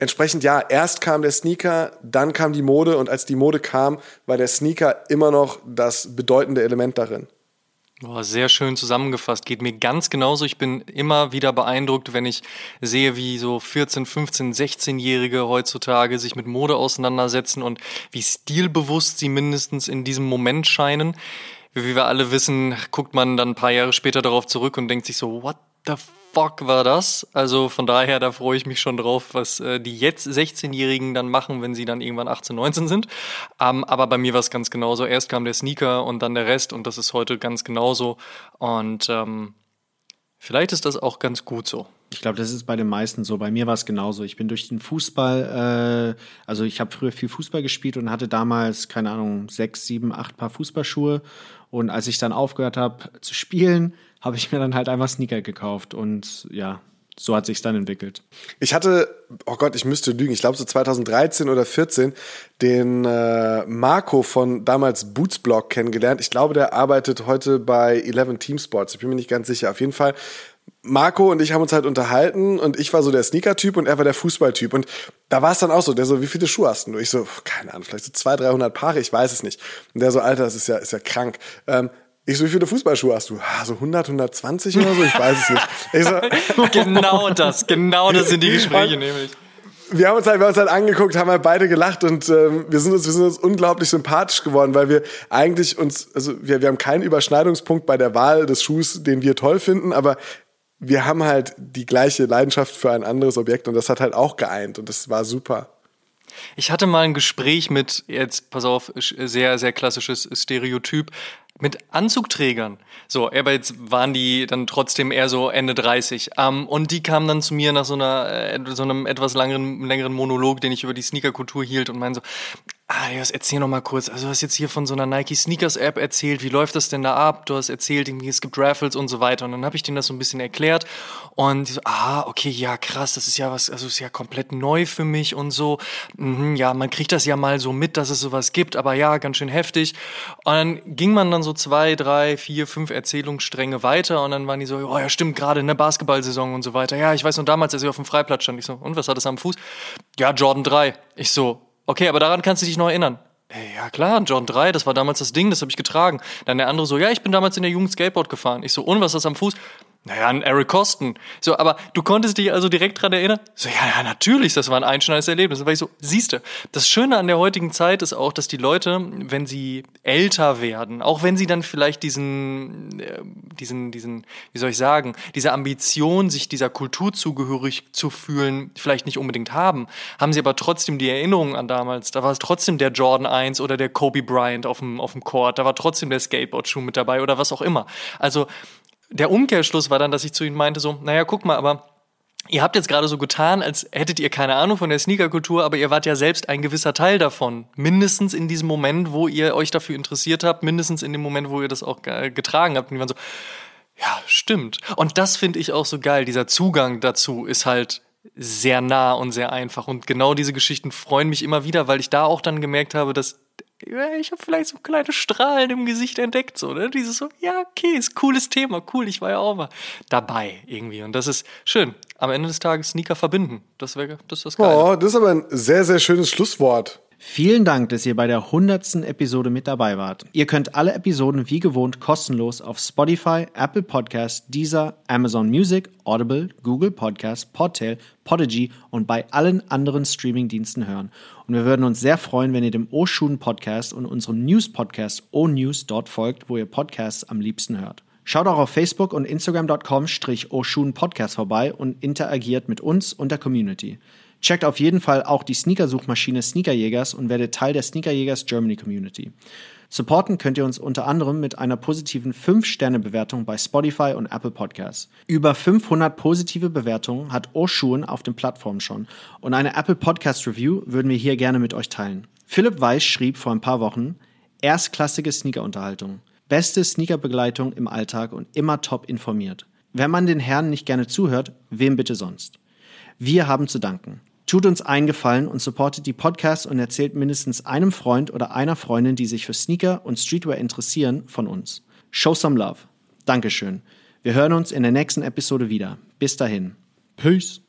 Entsprechend ja, erst kam der Sneaker, dann kam die Mode und als die Mode kam, war der Sneaker immer noch das bedeutende Element darin. Boah, sehr schön zusammengefasst. Geht mir ganz genauso. Ich bin immer wieder beeindruckt, wenn ich sehe, wie so 14, 15, 16-Jährige heutzutage sich mit Mode auseinandersetzen und wie stilbewusst sie mindestens in diesem Moment scheinen. Wie wir alle wissen, guckt man dann ein paar Jahre später darauf zurück und denkt sich so, what the fuck war das? Also von daher, da freue ich mich schon drauf, was äh, die jetzt 16-Jährigen dann machen, wenn sie dann irgendwann 18, 19 sind. Ähm, aber bei mir war es ganz genauso. Erst kam der Sneaker und dann der Rest und das ist heute ganz genauso. Und ähm, vielleicht ist das auch ganz gut so. Ich glaube, das ist bei den meisten so. Bei mir war es genauso. Ich bin durch den Fußball, äh, also ich habe früher viel Fußball gespielt und hatte damals, keine Ahnung, sechs, sieben, acht Paar Fußballschuhe. Und als ich dann aufgehört habe zu spielen, habe ich mir dann halt einfach Sneaker gekauft und ja, so hat sich dann entwickelt. Ich hatte, oh Gott, ich müsste lügen, ich glaube so 2013 oder 14 den äh, Marco von damals Bootsblog kennengelernt. Ich glaube, der arbeitet heute bei 11 Team Sports. Ich bin mir nicht ganz sicher. Auf jeden Fall Marco und ich haben uns halt unterhalten und ich war so der Sneaker-Typ und er war der Fußball-Typ. Und da war es dann auch so, der so, wie viele Schuhe hast du? Ich so, keine Ahnung, vielleicht so 200, 300 Paare, ich weiß es nicht. Und der so, Alter, das ist ja, ist ja krank. Ähm, ich so, wie viele Fußballschuhe hast du? Ah, so 100, 120 oder so? Ich weiß es nicht. Ich so, genau das, genau das sind die Gespräche nämlich. Wir haben uns halt, wir haben uns halt angeguckt, haben halt beide gelacht und ähm, wir sind uns, wir sind uns unglaublich sympathisch geworden, weil wir eigentlich uns, also wir, wir haben keinen Überschneidungspunkt bei der Wahl des Schuhs, den wir toll finden, aber wir haben halt die gleiche Leidenschaft für ein anderes Objekt und das hat halt auch geeint und das war super. Ich hatte mal ein Gespräch mit, jetzt pass auf, sehr, sehr klassisches Stereotyp, mit Anzugträgern. So, aber jetzt waren die dann trotzdem eher so Ende 30. Ähm, und die kamen dann zu mir nach so einer äh, so einem etwas längeren, längeren Monolog, den ich über die Sneakerkultur hielt und meinen so, Ah, Elias, erzähl noch mal kurz. Also du hast jetzt hier von so einer Nike Sneakers App erzählt. Wie läuft das denn da ab? Du hast erzählt, es gibt Raffles und so weiter. Und dann habe ich denen das so ein bisschen erklärt. Und so, ah, okay, ja, krass, das ist ja was, also ist ja komplett neu für mich und so. Mhm, ja, man kriegt das ja mal so mit, dass es sowas gibt, aber ja, ganz schön heftig. Und dann ging man dann so zwei, drei, vier, fünf Erzählungsstränge weiter und dann waren die so, oh ja, stimmt, gerade, ne, Basketballsaison und so weiter. Ja, ich weiß noch damals, als ich auf dem Freiplatz stand, ich so, und was hat es am Fuß? Ja, Jordan 3. Ich so, Okay, aber daran kannst du dich noch erinnern. Hey, ja klar, John 3, das war damals das Ding, das habe ich getragen. Dann der andere so, ja, ich bin damals in der Jugend Skateboard gefahren. Ich so, und was ist das am Fuß? Naja, an Eric Coston. So, aber du konntest dich also direkt dran erinnern? So, ja, ja, natürlich, das war ein einschneidendes Erlebnis. War ich so, siehste, das Schöne an der heutigen Zeit ist auch, dass die Leute, wenn sie älter werden, auch wenn sie dann vielleicht diesen, äh, diesen, diesen, wie soll ich sagen, diese Ambition, sich dieser Kultur zugehörig zu fühlen, vielleicht nicht unbedingt haben, haben sie aber trotzdem die Erinnerungen an damals. Da war es trotzdem der Jordan 1 oder der Kobe Bryant auf dem, auf dem Court, da war trotzdem der Skateboard-Schuh mit dabei oder was auch immer. Also, der Umkehrschluss war dann, dass ich zu ihnen meinte so, naja, guck mal, aber Ihr habt jetzt gerade so getan, als hättet ihr keine Ahnung von der Sneakerkultur, aber ihr wart ja selbst ein gewisser Teil davon. Mindestens in diesem Moment, wo ihr euch dafür interessiert habt, mindestens in dem Moment, wo ihr das auch getragen habt. Und die waren so, ja, stimmt. Und das finde ich auch so geil. Dieser Zugang dazu ist halt sehr nah und sehr einfach. Und genau diese Geschichten freuen mich immer wieder, weil ich da auch dann gemerkt habe, dass ich habe vielleicht so kleine Strahlen im Gesicht entdeckt, so, ne? Dieses so, ja, okay, ist cooles Thema, cool, ich war ja auch mal dabei irgendwie. Und das ist schön. Am Ende des Tages Sneaker verbinden. Das wäre das ist das Geile. Oh, das ist aber ein sehr, sehr schönes Schlusswort. Vielen Dank, dass ihr bei der hundertsten Episode mit dabei wart. Ihr könnt alle Episoden wie gewohnt kostenlos auf Spotify, Apple Podcasts, Deezer, Amazon Music, Audible, Google Podcasts, Podtail, Podigy und bei allen anderen Streamingdiensten hören. Und wir würden uns sehr freuen, wenn ihr dem O-Schuhen Podcast und unserem News-Podcast O-News dort folgt, wo ihr Podcasts am liebsten hört. Schaut auch auf Facebook und Instagram.com-Oshun Podcast vorbei und interagiert mit uns und der Community. Checkt auf jeden Fall auch die Sneakersuchmaschine Sneakerjägers und werdet Teil der Sneakerjägers Germany Community. Supporten könnt ihr uns unter anderem mit einer positiven 5-Sterne-Bewertung bei Spotify und Apple Podcasts. Über 500 positive Bewertungen hat Oshun auf den Plattformen schon und eine Apple Podcast Review würden wir hier gerne mit euch teilen. Philipp Weiß schrieb vor ein paar Wochen, erstklassige Sneakerunterhaltung, beste Sneakerbegleitung im Alltag und immer top informiert. Wenn man den Herren nicht gerne zuhört, wem bitte sonst? Wir haben zu danken. Tut uns einen Gefallen und supportet die Podcasts und erzählt mindestens einem Freund oder einer Freundin, die sich für Sneaker und Streetwear interessieren, von uns. Show some love. Dankeschön. Wir hören uns in der nächsten Episode wieder. Bis dahin. Peace.